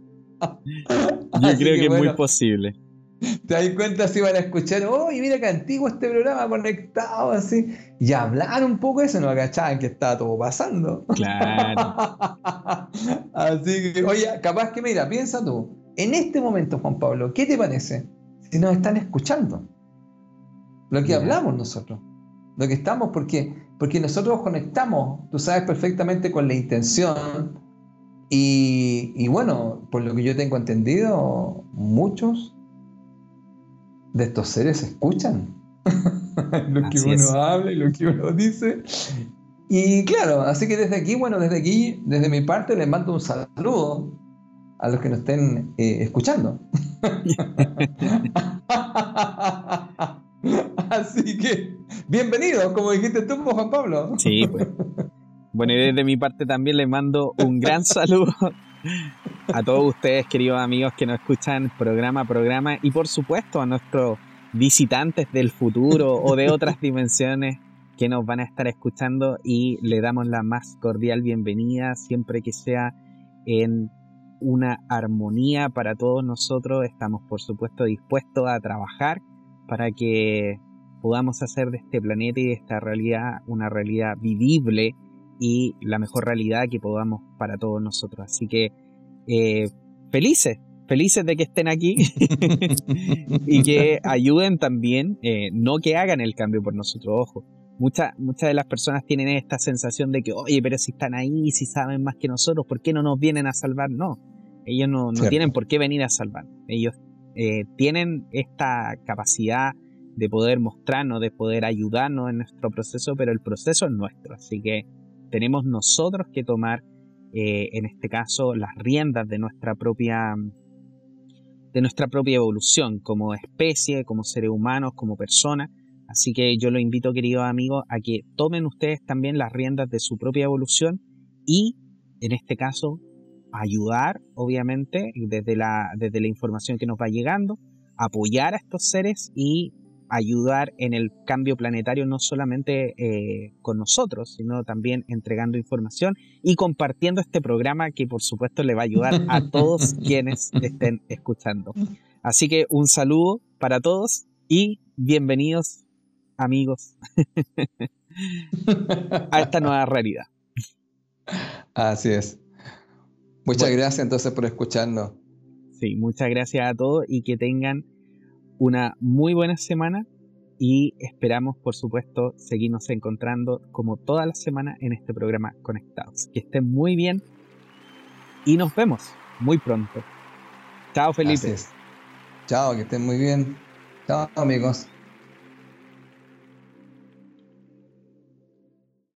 [laughs] Yo creo que, es muy posible. Te das cuenta si van a escuchar, oye, mira qué antiguo este programa conectado así. Y hablar un poco de eso, no agachaban que estaba todo pasando. Claro. [laughs] así que, oye, capaz que mira, piensa tú, en este momento, Juan Pablo, ¿qué te parece si nos están escuchando? Lo que hablamos nosotros, lo que estamos, porque, porque nosotros conectamos, tú sabes perfectamente con la intención y, y bueno, por lo que yo tengo entendido, muchos de estos seres escuchan [laughs] lo que uno habla y lo que uno dice. Y claro, así que desde aquí, bueno, desde aquí, desde mi parte, les mando un saludo a los que nos estén eh, escuchando. [laughs] así que, bienvenidos, como dijiste tú, pues, Juan Pablo. Sí, pues. Bueno, y desde mi parte también les mando un gran [laughs] saludo a todos ustedes, queridos amigos que nos escuchan programa a programa y por supuesto a nuestros visitantes del futuro o de otras [laughs] dimensiones que nos van a estar escuchando y le damos la más cordial bienvenida siempre que sea en una armonía para todos nosotros. Estamos por supuesto dispuestos a trabajar para que podamos hacer de este planeta y de esta realidad una realidad vivible y la mejor realidad que podamos para todos nosotros. Así que eh, felices, felices de que estén aquí [laughs] y que ayuden también, eh, no que hagan el cambio por nosotros, ojo. Muchas, muchas de las personas tienen esta sensación de que, oye, pero si están ahí, si saben más que nosotros, ¿por qué no nos vienen a salvar? No, ellos no, no tienen por qué venir a salvar. Ellos eh, tienen esta capacidad de poder mostrarnos, de poder ayudarnos en nuestro proceso, pero el proceso es nuestro. Así que tenemos nosotros que tomar, eh, en este caso, las riendas de nuestra propia de nuestra propia evolución como especie, como seres humanos, como personas. Así que yo los invito, queridos amigos, a que tomen ustedes también las riendas de su propia evolución y, en este caso, ayudar, obviamente, desde la, desde la información que nos va llegando, apoyar a estos seres y ayudar en el cambio planetario no solamente eh, con nosotros, sino también entregando información y compartiendo este programa que por supuesto le va a ayudar a [laughs] todos quienes estén escuchando. [laughs] Así que un saludo para todos y bienvenidos amigos [laughs] a esta nueva realidad. Así es. Muchas gracias entonces por escucharnos. Sí, muchas gracias a todos y que tengan una muy buena semana y esperamos, por supuesto, seguirnos encontrando como toda la semana en este programa Conectados. Que estén muy bien y nos vemos muy pronto. Chao, Felipe. Chao, que estén muy bien. Chao, amigos.